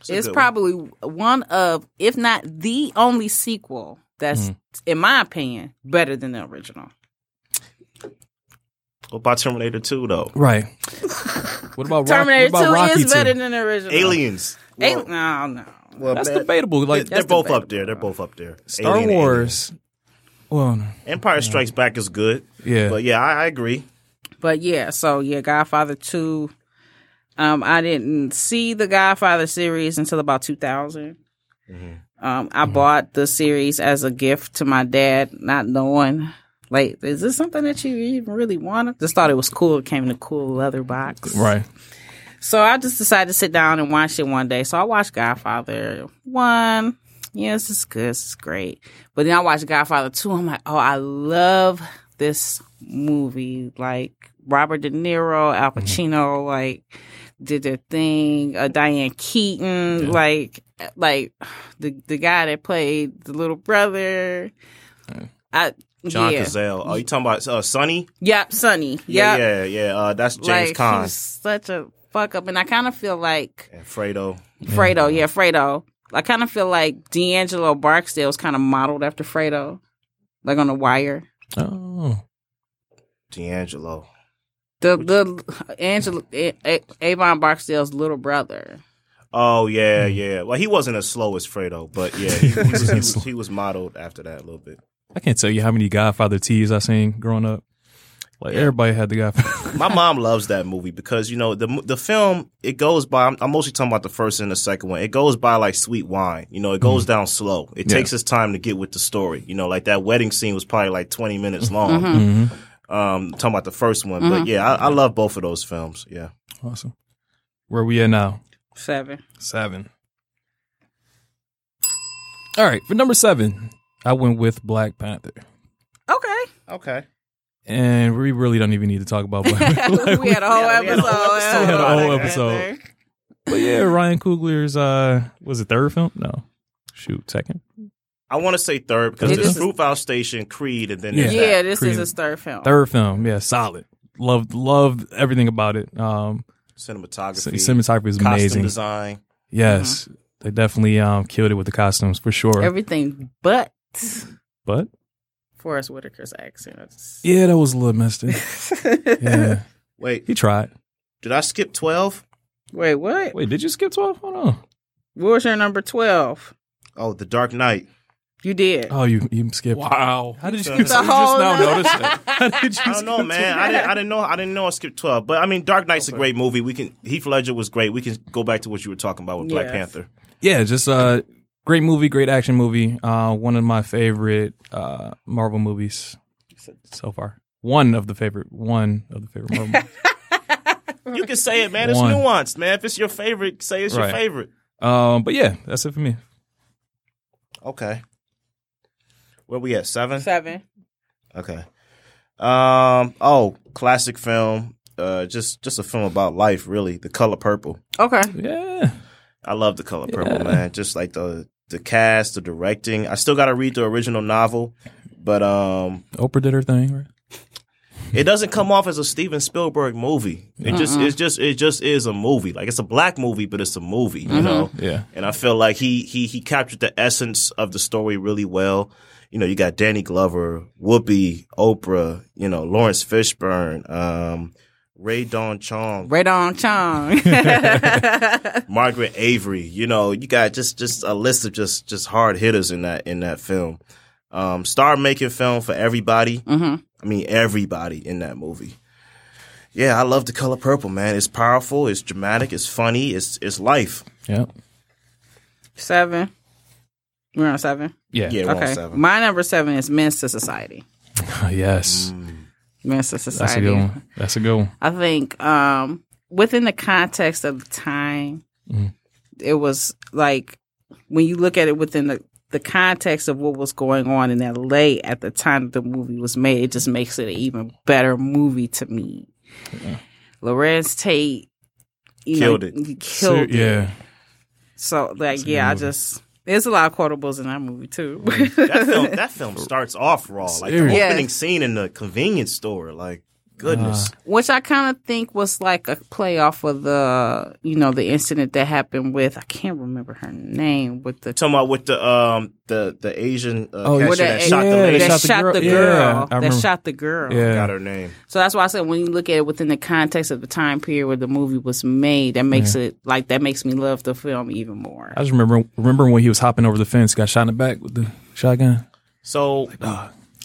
It's It's good one. probably one of, if not the only sequel that's, mm-hmm. in my opinion, better than the original. What about Terminator 2, though? right. What about Rock, Terminator what about Two Rocky is better 2? than the original. Aliens. Ali- no, no. Well, That's man, debatable. Like they're both debatable. up there. They're both up there. Star Alien and Wars. Well, Alien. Empire Strikes Back is good. yeah. But yeah, I, I agree. But yeah, so yeah, Godfather Two. Um, I didn't see the Godfather series until about 2000. Mm-hmm. Um, I bought the series as a gift to my dad, not knowing. Like, is this something that you even really wanted? Just thought it was cool. It came in a cool leather box. right. So I just decided to sit down and watch it one day. So I watched Godfather one. Yes, it's good. It's great. But then I watched Godfather two. I'm like, oh, I love this movie. Like Robert De Niro, Al Pacino, like did their thing. Uh, Diane Keaton, like like the the guy that played the little brother. I John yeah. Cazale. Oh, you talking about uh, Sonny? Yep, Sonny. Yeah, Yep. yeah, yeah. Uh, that's James like Caan. such a fuck up, and I kind of feel like And Fredo. Fredo, yeah, Fredo. I kind of feel like D'Angelo Barksdale's kind of modeled after Fredo, like on The Wire. Oh. D'Angelo. The the Angela A- A- Avon Barksdale's little brother. Oh yeah, Hmm. yeah. Well, he wasn't as slow as Fredo, but yeah, he, he, was, he, was, he was modeled after that a little bit. I can't tell you how many Godfather teas I seen growing up. Like everybody had the Godfather. My mom loves that movie because you know the the film it goes by. I'm, I'm mostly talking about the first and the second one. It goes by like sweet wine. You know, it goes down slow. It Mm-hmm. Yeah. takes its time to get with the story. You know, like that wedding scene was probably like 20 minutes long. Mhm. Um, talking about the first one, but yeah, I, I love both of those films. Yeah. Awesome. Where we at now? Seven. Seven. All right, for number seven, I went with Black Panther, Okay. Okay. and we really don't even need to talk about Black Panther. we had a whole Yeah, we had a episode. whole episode We had a whole episode. But yeah, Ryan Coogler's uh, was it third film? No, shoot, second. I want to say third because It there's is- Fruitvale Station, Creed, and then Yeah. Yeah, this Creed. is his third film. Third film, yeah, solid. Loved, loved everything about it. Um, cinematography, cinematography is amazing. design. Yes, they definitely um killed it with the costumes for sure. Everything but but Forest Whitaker's accent. Yeah, that was a little messed up. Yeah, Wait, he tried. did I skip 12? Wait, what? Wait, did you skip twelve? Hold on. What was your number twelve? Oh, The Dark Knight. You did. Oh, you you skipped. Wow. How did you? The you just now nother- notice it? How did you? I don't know, man. I didn't. I didn't know. I didn't know I skipped twelve. But I mean, Dark Knight's a great movie. We can. Heath Ledger was great. We can go back to what you were talking about with Black Panther. Yeah, just uh great movie, great action movie. Uh one of my favorite uh Marvel movies so far. One of the favorite one of the favorite Marvel movies. You can say it, man. It's One. nuanced, man. If it's your favorite, say it's Right. your favorite. Um but yeah, that's it for me. Okay. Where we at? Seven. Seven. Okay. Um. Oh, classic film. Uh, just just a film about life, really. The Color Purple. Okay. Yeah. I love The Color Purple, Yeah. man. Just like the the cast, the directing. I still got to read the original novel, but um, Oprah did her thing, right? it doesn't come off as a Steven Spielberg movie. It just it's just it just is a movie. Like it's a black movie, but it's a movie, you know. Yeah. And I feel like he he he captured the essence of the story really well. You know, you got Danny Glover, Whoopi, Oprah, you know, Laurence Fishburne, um, Rae Dawn Chong, Ray on Chong. Margaret Avery. You know, you got just just a list of just just hard hitters in that in that film. Um, star making film for everybody. hmm I mean, everybody in that movie. Yeah, I love the color purple, man. It's powerful. It's dramatic. It's funny. It's it's life. Yeah. Seven. We're on seven. Yeah. Yeah, we're on Okay. seven. My number seven is Menace to Society. yes. Menace to Society. That's a Society. good one. That's a good one. I think um, within the context of the time, Mhm. it was like when you look at it within the, the context of what was going on in LA at the time the movie was made, it just makes it an even better movie to me. Larenz Tate you Killed know, it. he Killed it. yeah. So like, a yeah, I good movie. just there's a lot of quotables in that movie too. Mm, that film that film starts off raw. Like the Serious. opening Yes. scene in the convenience store. Like goodness. Which I kind of think was like a play off of the, you know, the incident that happened with I can't remember her name with the talking about with the um the the Asian uh, Oh, cashier with that the- shot the yeah, lady. they that shot the shot girl- the yeah, girl. I that remember. shot the girl. Yeah. Got her name. So that's why I said when you look at it within the context of the time period where the movie was made, that makes it like that makes me love the film even more. I just remember remember when he was hopping over the fence, got shot in the back with the shotgun. So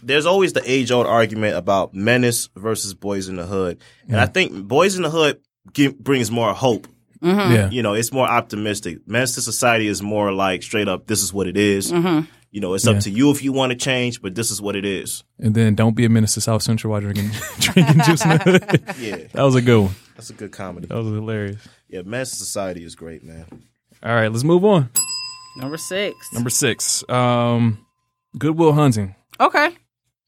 there's always the age old argument about menace versus boys in the hood, and I think boys in the hood give, brings more hope. Mm-hmm. Yeah. You know, it's more optimistic. Menace to society is more like straight up. This is what it is. Mm-hmm. You know, it's Yeah. up to you if you want to change, but this is what it is. And then don't be a menace to South Central while drinking drinking juice. in the hood. Yeah, that was a good one. that's a good comedy. That was hilarious. Yeah, menace to society is great, man. All right, let's move on. Number six. Number six, um, Good Will Hunting. okay.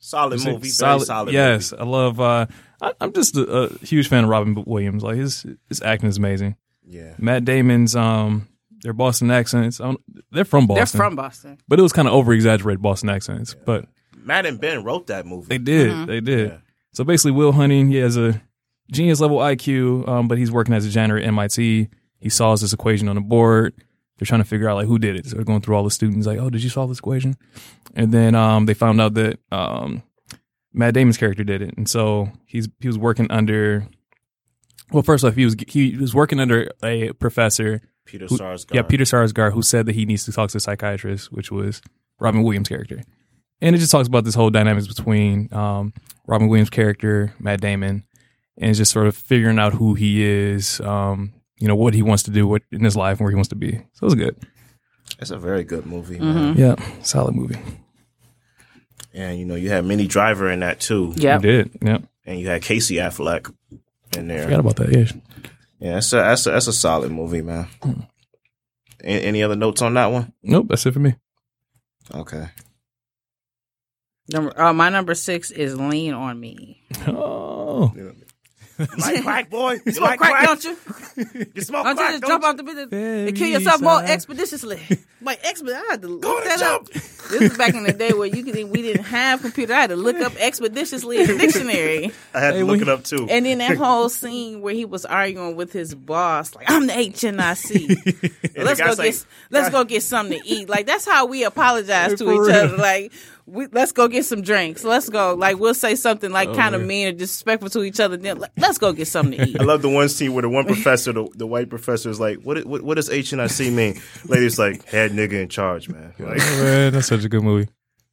Solid It's a movie, very solid. Yes, movie. I love. Uh, I, I'm just a, a huge fan of Robin Williams. Like his his acting is amazing. yeah. Matt Damon's um, their Boston accents. I they're from Boston. They're from Boston. but it was kind of over exaggerated Boston accents. But Matt and Ben wrote that movie. they did, Mm-hmm. they did. Yeah. So basically, Will Hunting, he has a genius level IQ, um, but he's working as a janitor at MIT. He solves this equation on the board. They're trying to figure out like who did it. So they're going through all the students, like, oh, did you solve this equation? And then um, they found out that um, Matt Damon's character did it, and so he's he was working under. Well, first off, he was he was working under a professor. Peter who- Sarsgaard. Yeah, Peter Sarsgaard, who said that he needs to talk to a psychiatrist, which was Robin Williams' character. And it just talks about this whole dynamics between um, Robin Williams' character, Matt Damon, and just sort of figuring out who he is, um, you know, what he wants to do what, in his life and where he wants to be. So it was good. It's a very good movie, Mm-hmm. man. Yeah, solid movie. And you know, you had Minnie Driver in that too. Yeah, He did. Yeah. And you had Casey Affleck in there. Forgot about that. Yeah. Yeah, that's a that's a, that's a solid movie, man. A- any other notes on that one? Nope, that's it for me. Okay. Number, uh, my number six is Lean on Me. Oh. You like crack, boy? You Smoke like crack, don't you? You smoke Don't you just don't jump you? out the business and kill yourself more expeditiously? Like expeditiously, I had to look to that jump. up. This is back in the day where you could we didn't have computer. I had to look up expeditiously in the dictionary. I had to look it up too. And then that whole scene where he was arguing with his boss, like I'm the HNIC. And let's the go guy's like, get let's go get something to eat. Like that's how we apologize to each real. other. Like we, let's go get some drinks. Let's go. Like we'll say something like oh, kind of mean or disrespectful to each other. Then let's go get something to eat. I love the one scene where the one professor, the, the white professor, is like, "What what, what does H and I C mean?" Lady's like, "Head nigga in charge, man." Oh, like, Man, that's such a good movie.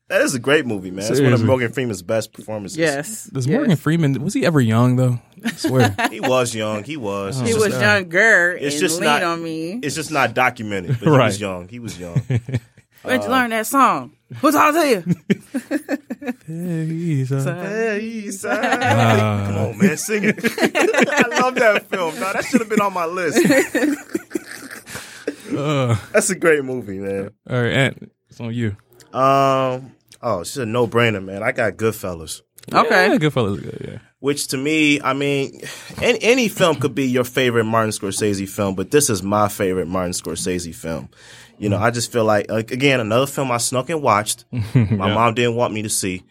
that is a great movie, man. It's one of Morgan Freeman's best performances. yes. Does yes. Morgan Freeman, was he ever young though? I swear. he was young. He was. He It's was just, younger It's and just lean not- on me. it's just not documented, but he was young. He was young. Where'd you uh, learn that song? Who's all to you? Hey, son. Hey, son. Come on, man, sing it. I love that film. No, that should have been on my list. Uh, That's a great movie, man. all right, Ant, it's on you. Um, oh, it's a no brainer, man. I got Goodfellas. Okay. Yeah, Goodfellas is good, yeah. Which to me, I mean, any, any film could be your favorite Martin Scorsese film, but this is my favorite Martin Scorsese film. You know, I just feel like, like again, another film I snuck and watched. My mom didn't want me to see.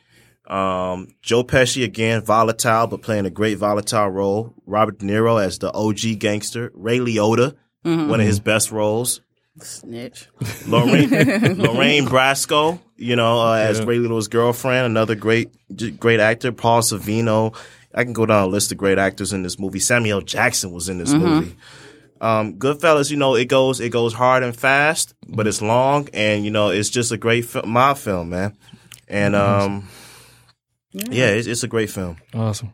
Um, Joe Pesci again, volatile, but playing a great volatile role. Robert De Niro as the OG gangster. Ray Liotta, one of his best roles. Snitch. Lorraine, Lorraine Brasco, you know, uh, as Yeah. Ray Liotta's girlfriend, another great, great actor. Paul Savino. I can go down a list of great actors in this movie. Samuel Jackson was in this movie. Um, Goodfellas, you know, it goes, it goes hard and fast, but it's long, and you know, it's just a great fi- mob film, man. And um, yeah, it's, it's a great film. Awesome.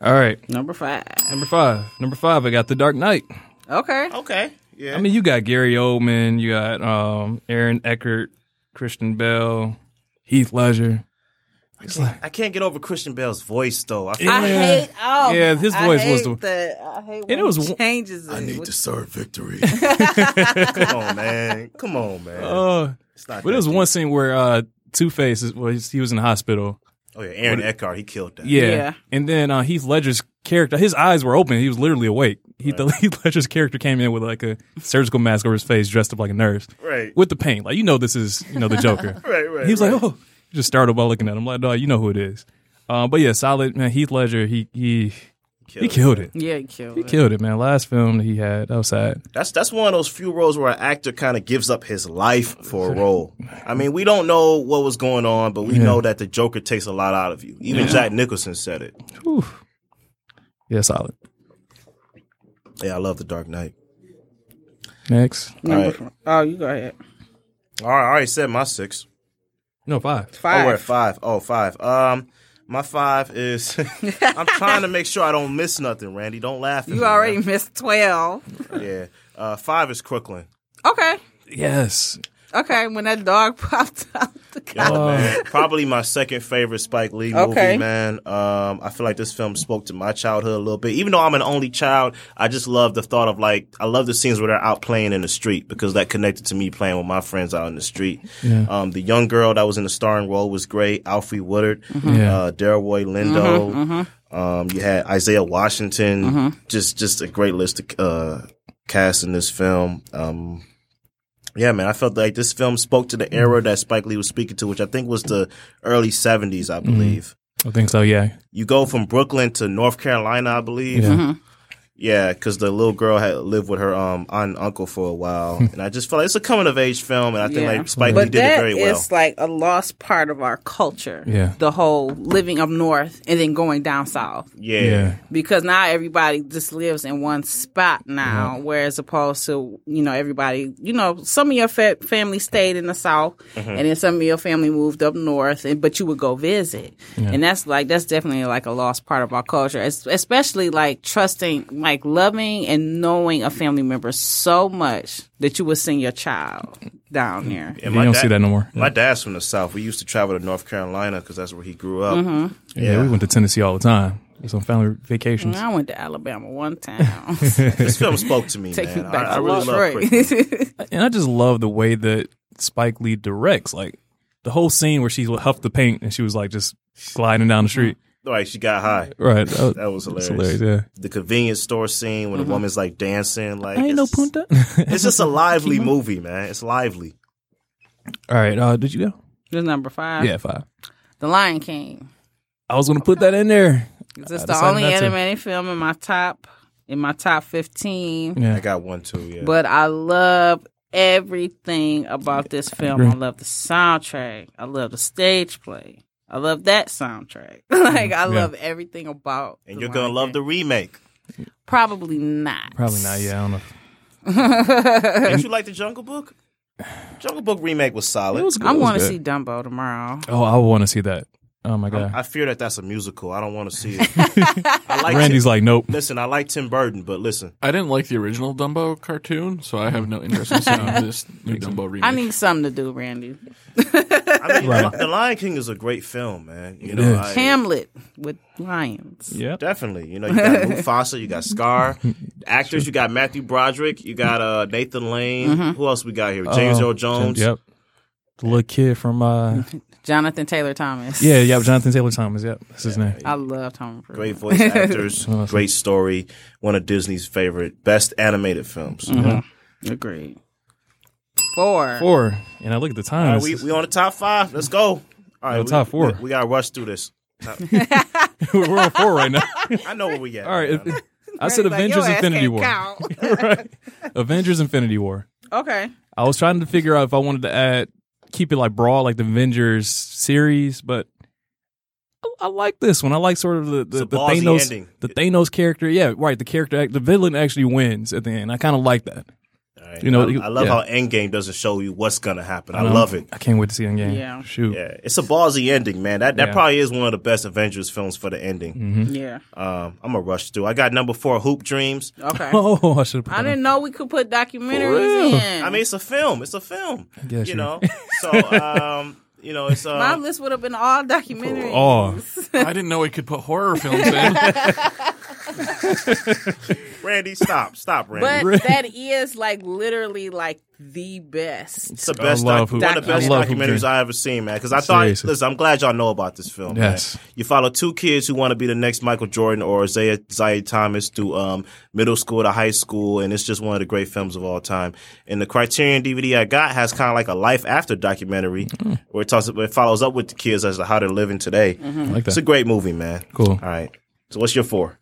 All right, Number five. number five. Number five, I got The Dark Knight. Okay. Okay, yeah. I mean, you got Gary Oldman, you got um, Aaron Eckhart, Christian Bale, Heath Ledger. It's like, I can't get over Christian Bale's voice though. I feel I hate. Oh, Yeah, his I voice was hate the- the. I hate when And it was he one- need to serve victory. Come on, man. Come on, man. uh, It's not but there was that one scene where uh, Two Face, was he was in the hospital, Oh yeah, Aaron Eckhart, he killed that. Yeah. Yeah. And then uh, Heath Ledger's character, his eyes were open. He was literally awake. Heath, Heath Ledger's character came in with like a surgical mask over his face, dressed up like a nurse. Right. With the paint. Like, you know, this is, you know, the Joker. Right, right, He was right. like, oh, he just started by looking at him. Like, no, you know who it is. Uh, but yeah, solid, man. Heath Ledger, he, he, he killed it. Yeah, he killed it. He it. killed it, man. Last film that he had, that was sad. That's that's one of those few roles where an actor kind of gives up his life for a role. I mean, we don't know what was going on, but we know that the Joker takes a lot out of you. Even Jack Nicholson said it. Whew. Yeah, solid. Yeah, I love The Dark Knight. Next. Number All four. Oh, you go ahead. All right, I already said my six. No, five. Oh, we're at Five. five. Oh, five. Um, my five is. I'm trying to make sure I don't miss nothing, Randy. Don't laugh. at you me, already man. missed twelve. Yeah. Uh, five is Crooklyn. Okay. Yes. Okay. When that dog popped out the Yo, man, probably my second favorite Spike Lee movie, Okay. man. Um, I feel like this film spoke to my childhood a little bit. Even though I'm an only child, I just love the thought of like I love the scenes where they're out playing in the street because that connected to me playing with my friends out in the street. Um, the young girl that was in the starring role was great. Alfre Woodard, Yeah. uh, Delroy Lindo. Um, you had Isaiah Washington. Just just a great list of uh, cast in this film. Um, yeah, man, I felt like this film spoke to the era mm-hmm. that Spike Lee was speaking to, which I think was the early 70s, I mm-hmm. believe. I think so, yeah. You go from Brooklyn to North Carolina, I believe. Yeah. Mm-hmm. Yeah, because the little girl had lived with her um aunt and uncle for a while, and I just felt like it's a coming of age film, and I think Yeah. like Spike Lee did it that very well. is like a lost part of our culture. Yeah. The whole living up north and then going down south. Yeah, Yeah. Because now everybody just lives in one spot now, whereas opposed to, you know, everybody, you know, some of your fa- family stayed in the south Mm-hmm. and then some of your family moved up north, and but you would go visit. And that's like, that's definitely like a lost part of our culture, es- especially like trusting, like loving and knowing a family member so much that you would send your child down there. And you don't dad- see that no more. My dad's from the south. We used to travel to North Carolina because that's where he grew up. Mm-hmm. Yeah, we went to Tennessee all the time. It was on family vacations. I went to Alabama one time. This film spoke to me, Take man. me back I, I to really love Crooklyn. Detroit. And I just love the way that Spike Lee directs. Like the whole scene where she huffed the paint and she was like just gliding down the street. Like she got high. Right. That, That was hilarious. hilarious. Yeah. The convenience store scene when the woman's like dancing, like I ain't no punta. It's just a lively movie, man. It's lively. all right. Uh, did you go? This number five. Yeah, five. The Lion King. I was going to put that in there. Is I this the only not to. animated film in my top in my top fifteen? Yeah. I got one too. Yeah, But I love everything about this film. agree. I love the soundtrack. I love the stage play. I love that soundtrack. like mm, I Yeah. love everything about. and you're gonna love King. the remake. Probably not. Probably not. Yeah, I don't know. Did you like the Jungle Book? Jungle Book remake was solid. Was. I It was want to see Dumbo tomorrow. Oh, I want to see that. Oh my god. I fear that that's a musical. I don't want to see it. I like Randy's Tim, like, nope. listen. I like Tim Burton, but listen, I didn't like the original Dumbo cartoon, so I have no interest in seeing this new Dumbo remake. I need something to do, Randy. I mean, Right. The Lion King is a great film, man. You It know, is. I- Hamlet with lions. Yeah, definitely. You know, you got Mufasa, you got Scar, actors. You got Matthew Broderick, you got uh, Nathan Lane. Mm-hmm. Who else we got here? James Oh, Earl Jones. Yep. The little kid from uh Jonathan Taylor Thomas. yeah, yep, Jonathan Taylor Thomas. Yep, that's his name. I love Tom Cruise. Great voice actors, Awesome. great story. One of Disney's favorite, best animated films. Mm-hmm. Agreed. Four. Four. And I look at the time. All right, it's we we on the top five. Let's go. All right, No, we- top four. We, we gotta rush through this. we're on four right now. I know where we at. All right. right now. I said Randy's like, Avengers Infinity War. right. Avengers Infinity War. okay. I was trying to figure out if I wanted to add keep it like broad like the Avengers series, but I, I like this one. I like sort of the the, the Thanos ending. the Thanos character. Yeah, right. The character the villain actually wins at the end. I kind of like that. All right. You know, I, I love yeah. how Endgame doesn't show you what's gonna happen. I Um, love it. I can't wait to see Endgame. Yeah. Shoot. Yeah, it's a ballsy ending, man. That that Yeah. probably is one of the best Avengers films for the ending. Mm-hmm. Yeah. Um, I'm gonna rush through. I got number four, Hoop Dreams. Okay. Oh, I should. I didn't know we could put documentaries in. I mean, it's a film. It's a film. guess you you- know. So, um, you know, it's uh, my list would have been all documentaries. Oh. I didn't know we could put horror films in. Randy, stop, stop, Randy. But that is like literally like the best. it's the best, love doc- Hoop- one of the I best love Hoop documentaries I ever seen, man. Because I thought, Seriously. listen, I'm glad y'all know about this film. man. Yes. you follow two kids who want to be the next Michael Jordan or Isaiah Zaya Thomas through um, middle school to high school, and it's just one of the great films of all time. And the Criterion DVD I got has kind of like a life after documentary Mm-hmm. where it talks, where it follows up with the kids as to how they're living today. I like It's a great movie, man. Cool. All right. So what's your four?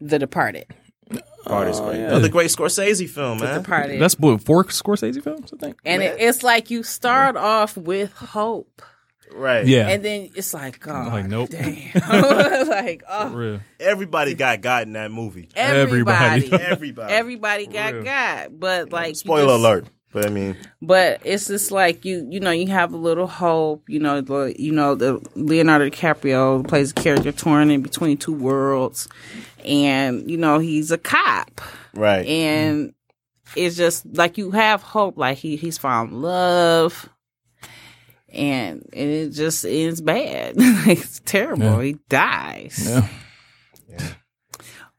The Departed. Part is great. Oh, yeah. Another great Scorsese film, The man. Departed. That's what four Scorsese films, I think. and it, it's like you start off with hope, Right. Yeah. and then it's like, oh, like, nope. damn, like oh, Real. Everybody got God in that movie. everybody, Everybody. Everybody. everybody got God. but like Spoiler just- alert. But I mean, But it's just like you, you know, you have a little hope. You know, the you know the Leonardo DiCaprio plays a character torn in between two worlds, and you know he's a cop, right. and it's just like you have hope. Like he he's found love, and, and it just ends bad. it's terrible. Yeah. He dies. Yeah.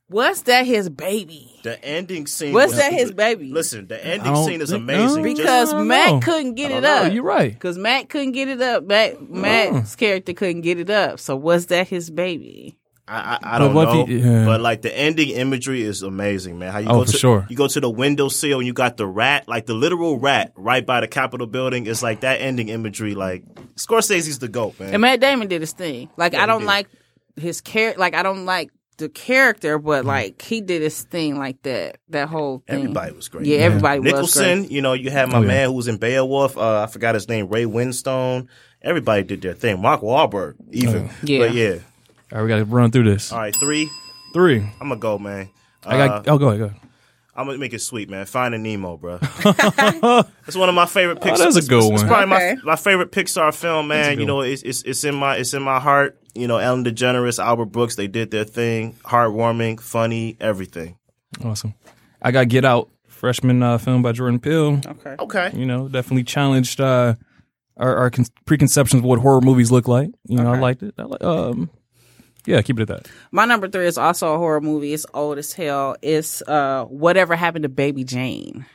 What's that? His baby. The ending scene. What's was- that? His baby. Listen, the ending scene is amazing. no. Because Matt know. couldn't get it don't up. Oh, you're right. Because Matt couldn't get it up. Matt, mm. Matt's character couldn't get it up. So was that his baby? I, I, I don't what know, he- yeah. but like the ending imagery is amazing, man. How you Oh, go for to sure. you go to the windowsill and you got the rat, like the literal rat, right by the Capitol building. It's like that ending imagery. Like Scorsese's the goat, man. And Matt Damon did his thing. Like Yeah, I don't like his character. Like I don't like the character, but Mm-hmm. like he did his thing. Like that. That whole thing. Everybody was great. Yeah, man. everybody was Nicholson, great. you know, you had my Oh, yeah. man who was in Beowulf. Uh, I forgot his name, Ray Winstone. Everybody did their thing. Mark Wahlberg, even. Yeah. But yeah. All right, we got to run through this. All right, three. Three. I'm gonna go, man. I got. Uh, oh, go ahead. Go ahead. I'm gonna make it sweet, man. Finding Nemo, bro. it's one of my favorite Pixar. Oh, that's a it's- good it's, It's one. probably Okay. my my favorite Pixar film, man. You know, it's, it's it's in my it's in my heart. You know, Ellen DeGeneres, Albert Brooks, they did their thing. Heartwarming, funny, everything. Awesome. I got Get Out, freshman uh, film by Jordan Peele. Okay. Okay. You know, definitely challenged uh, our, our con- preconceptions of what horror movies look like. You know, I liked it. I like, um, yeah, keep it at that. My number three is also a horror movie. It's old as hell. It's uh, whatever happened to Baby Jane.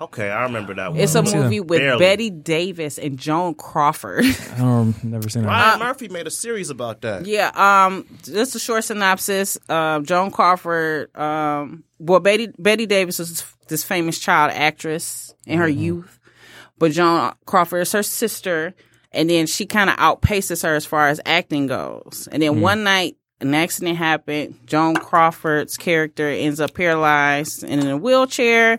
Okay, I remember that one. It's a Let me movie with Barely. Bette Davis and Joan Crawford. I don't never seen that. Ryan Murphy made a series about that. Yeah, um, just a short synopsis. Um, Joan Crawford, um, well, Betty Bette Davis was this famous child actress in her youth, but Joan Crawford is her sister, and then she kind of outpaces her as far as acting goes. And then one night, an accident happened. Joan Crawford's character ends up paralyzed and in a wheelchair.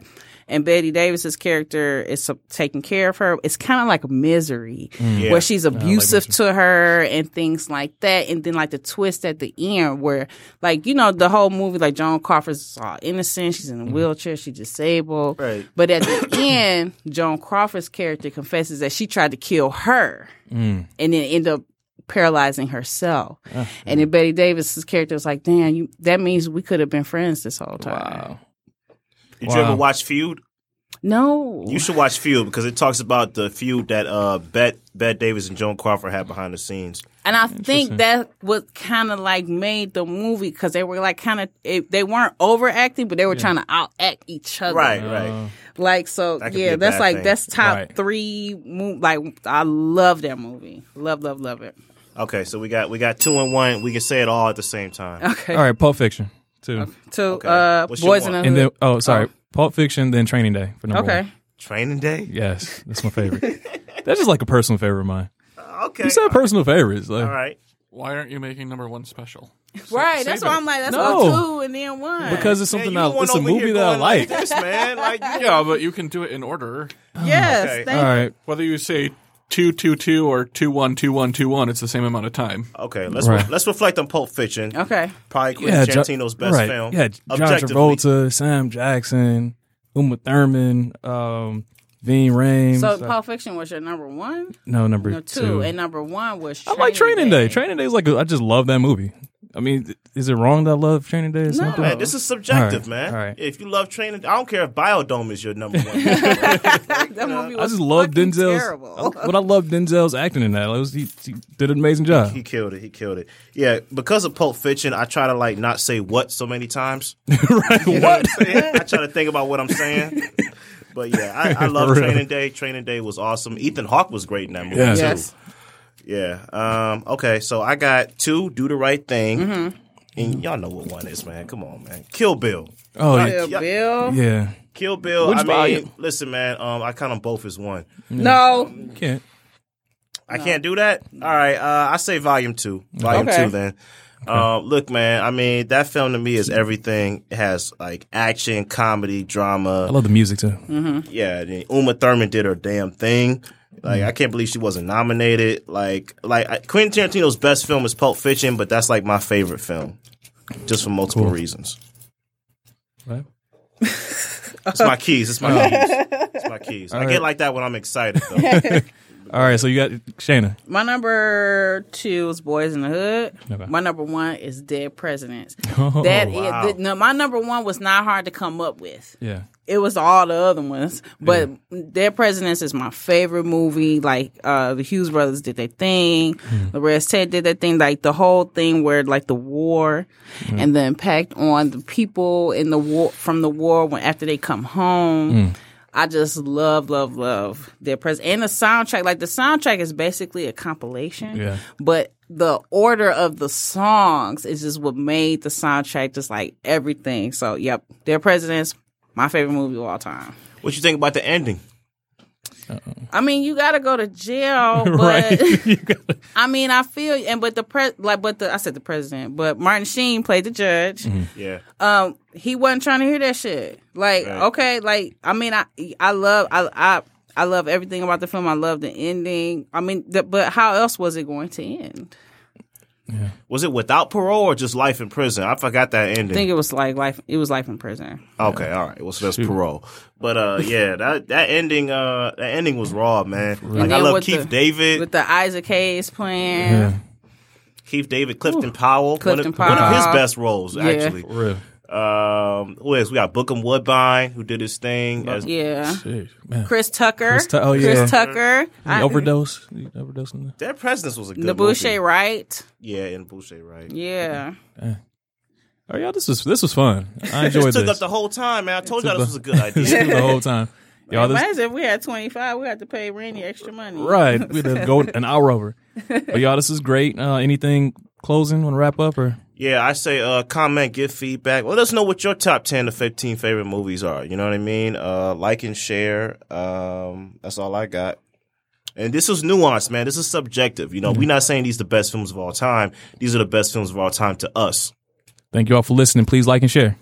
And Bette Davis's character is uh, taking care of her. It's kind of like misery, Yeah. where she's abusive to her and things like that. And then like the twist at the end where like, you know, the whole movie, like Joan Crawford's all innocent. She's in a wheelchair. She's disabled. Right. But at the end, Joan Crawford's character confesses that she tried to kill her and then end up paralyzing herself. and then Bette Davis's character was like, damn, you, that means we could have been friends this whole time. Wow. Did you ever watch Feud? No. You should watch Feud because it talks about the feud that uh Bet Bet Davis and Joan Crawford had behind the scenes. And I think that what kind of like made the movie because they were like kind of they weren't overacting, but they were trying to outact each other. Right, Uh, right. Like so, That yeah. That's like thing. that's top Right. three. Mo- like I love that movie. Love, love, love it. Okay, so we got we got two and one. We can say it all at the same time. Okay. All right, Pulp Fiction, two. To Okay. uh, What's your Boys in one? the And then, oh, sorry, Pulp Fiction, then Training Day for number okay. one. Training Day. Yes, that's my favorite. that's just like a personal favorite of mine. Okay. You said personal favorites. Like, all right. Why aren't you making number one special? Right. save That's it. why I'm like, that's No. why two and then one. Because it's something you I, it's a movie that I going like. this, man. Like, you- Yeah, but you can do it in order. yes. Okay. Thank All right. Whether you say two two two or two one two one two one, it's the same amount of time. okay, let's Right. let's reflect on Pulp Fiction. Okay. Probably Quentin Jo- Tarantino's best right. film. Yeah, John Objectively. Travolta, Sam Jackson, Uma Thurman, um, Ving Rhames. So Pulp Fiction was your number one, no, number no two, two. and number one was. I like Training Day. Training Day is like a, I just love that movie. I mean, is it wrong that I love Training Day or something? Man, this is subjective, All man. all right. If you love training, I don't care if Biodome is your number one. that movie I just love fucking Denzel's. terrible. But I love Denzel's acting in that. It was, he, he did an amazing job. he killed it. He killed it. Yeah, because of Pulp Fiction, I try to like not say what so many times. right? You know what I'm? I try to think about what I'm saying. But yeah, I, I love Training Day. Training Day was awesome. Ethan Hawke was great in that movie Yeah. too. Yes. Yeah. Um, okay, so I got two. Do the right thing. Mm-hmm. And y'all know what one is, man. Come on, man. Kill Bill. Oh, yeah. Kill Yeah. Bill. yeah. Kill Bill. Which I mean, volume? listen, man. Um, I count them both as one. No. Can't. I can't do that. All right. Uh, I say volume two. Volume Okay. two. Then. Uh, look, man. I mean, that film to me is everything. It has like action, comedy, drama. I love the music too. Mm-hmm. Yeah, then Uma Thurman did her damn thing. Like mm. I can't believe she wasn't nominated. Like like I, Quentin Tarantino's best film is Pulp Fiction, but that's like my favorite film, just for multiple Cool. reasons. Right? It's my keys. It's my oh. keys. It's my keys. I All get like that when I'm excited though. All right, so you got Shana. My number two is Boys in the Hood. Okay. My number one is Dead Presidents. Oh, That is- wow. th- no, my number one was not hard to come up with. Yeah. It was all the other ones, but Dead Presidents is my favorite movie. Like uh, the Hughes brothers did their thing, Hmm. the Red Ted did their thing. Like the whole thing where like the war Hmm. and the impact on the people in the war from the war when after they come home. Hmm. I just love, love, love their Presidents and the soundtrack. Like the soundtrack is basically a compilation, Yeah. but the order of the songs is just what made the soundtrack just like everything. So, yep, their Presidents, my favorite movie of all time. what you think about the ending? I mean, you got to go to jail, but right. Gotta- I mean, I feel and but the pre like but the I said the president, but Martin Sheen played the judge. Mm-hmm. Yeah. Um, he wasn't trying to hear that shit. Like, Right. okay, like I mean, I I love I I. I love everything about the film. I love the ending. I mean, the, but how else was it going to end? Was it without parole or just life in prison? I forgot that ending. I think it was like life. It was life in prison. Okay, all right. Well, so that's parole. But uh, yeah, that that ending, uh, that ending was raw, man. Like I love Keith the- David, with the Isaac Hayes playing. yeah. Keith David, Clifton Powell, Clifton one, of, one of his best roles actually. For. Um, who else? We got Bokeem Woodbine who did his thing. As, Yeah, Shit. Chris Tucker. Chris Tu- oh, yeah. Chris Tucker. I- overdose. You overdose on that? Their Presidents was a good N'Bushe movie. Wright. Yeah, and Boucher, right? Yeah. Oh yeah, this was this was fun. I enjoyed Just took this. up the whole time, man. I told y'all this was a good idea. took the whole time. Y'all, this, Imagine if we had 25, we had to pay Randy extra money. right? We had to go an hour over. But y'all, this is great. Uh, anything closing? Want to wrap up or? Yeah, I say uh, comment, give feedback. Let us know what your top ten to fifteen favorite movies are. You know what I mean? Uh, like and share. Um, that's all I got. And this is nuanced, man. This is subjective. You know, we're not saying these are the best films of all time. These are the best films of all time to us. Thank you all for listening. Please like and share.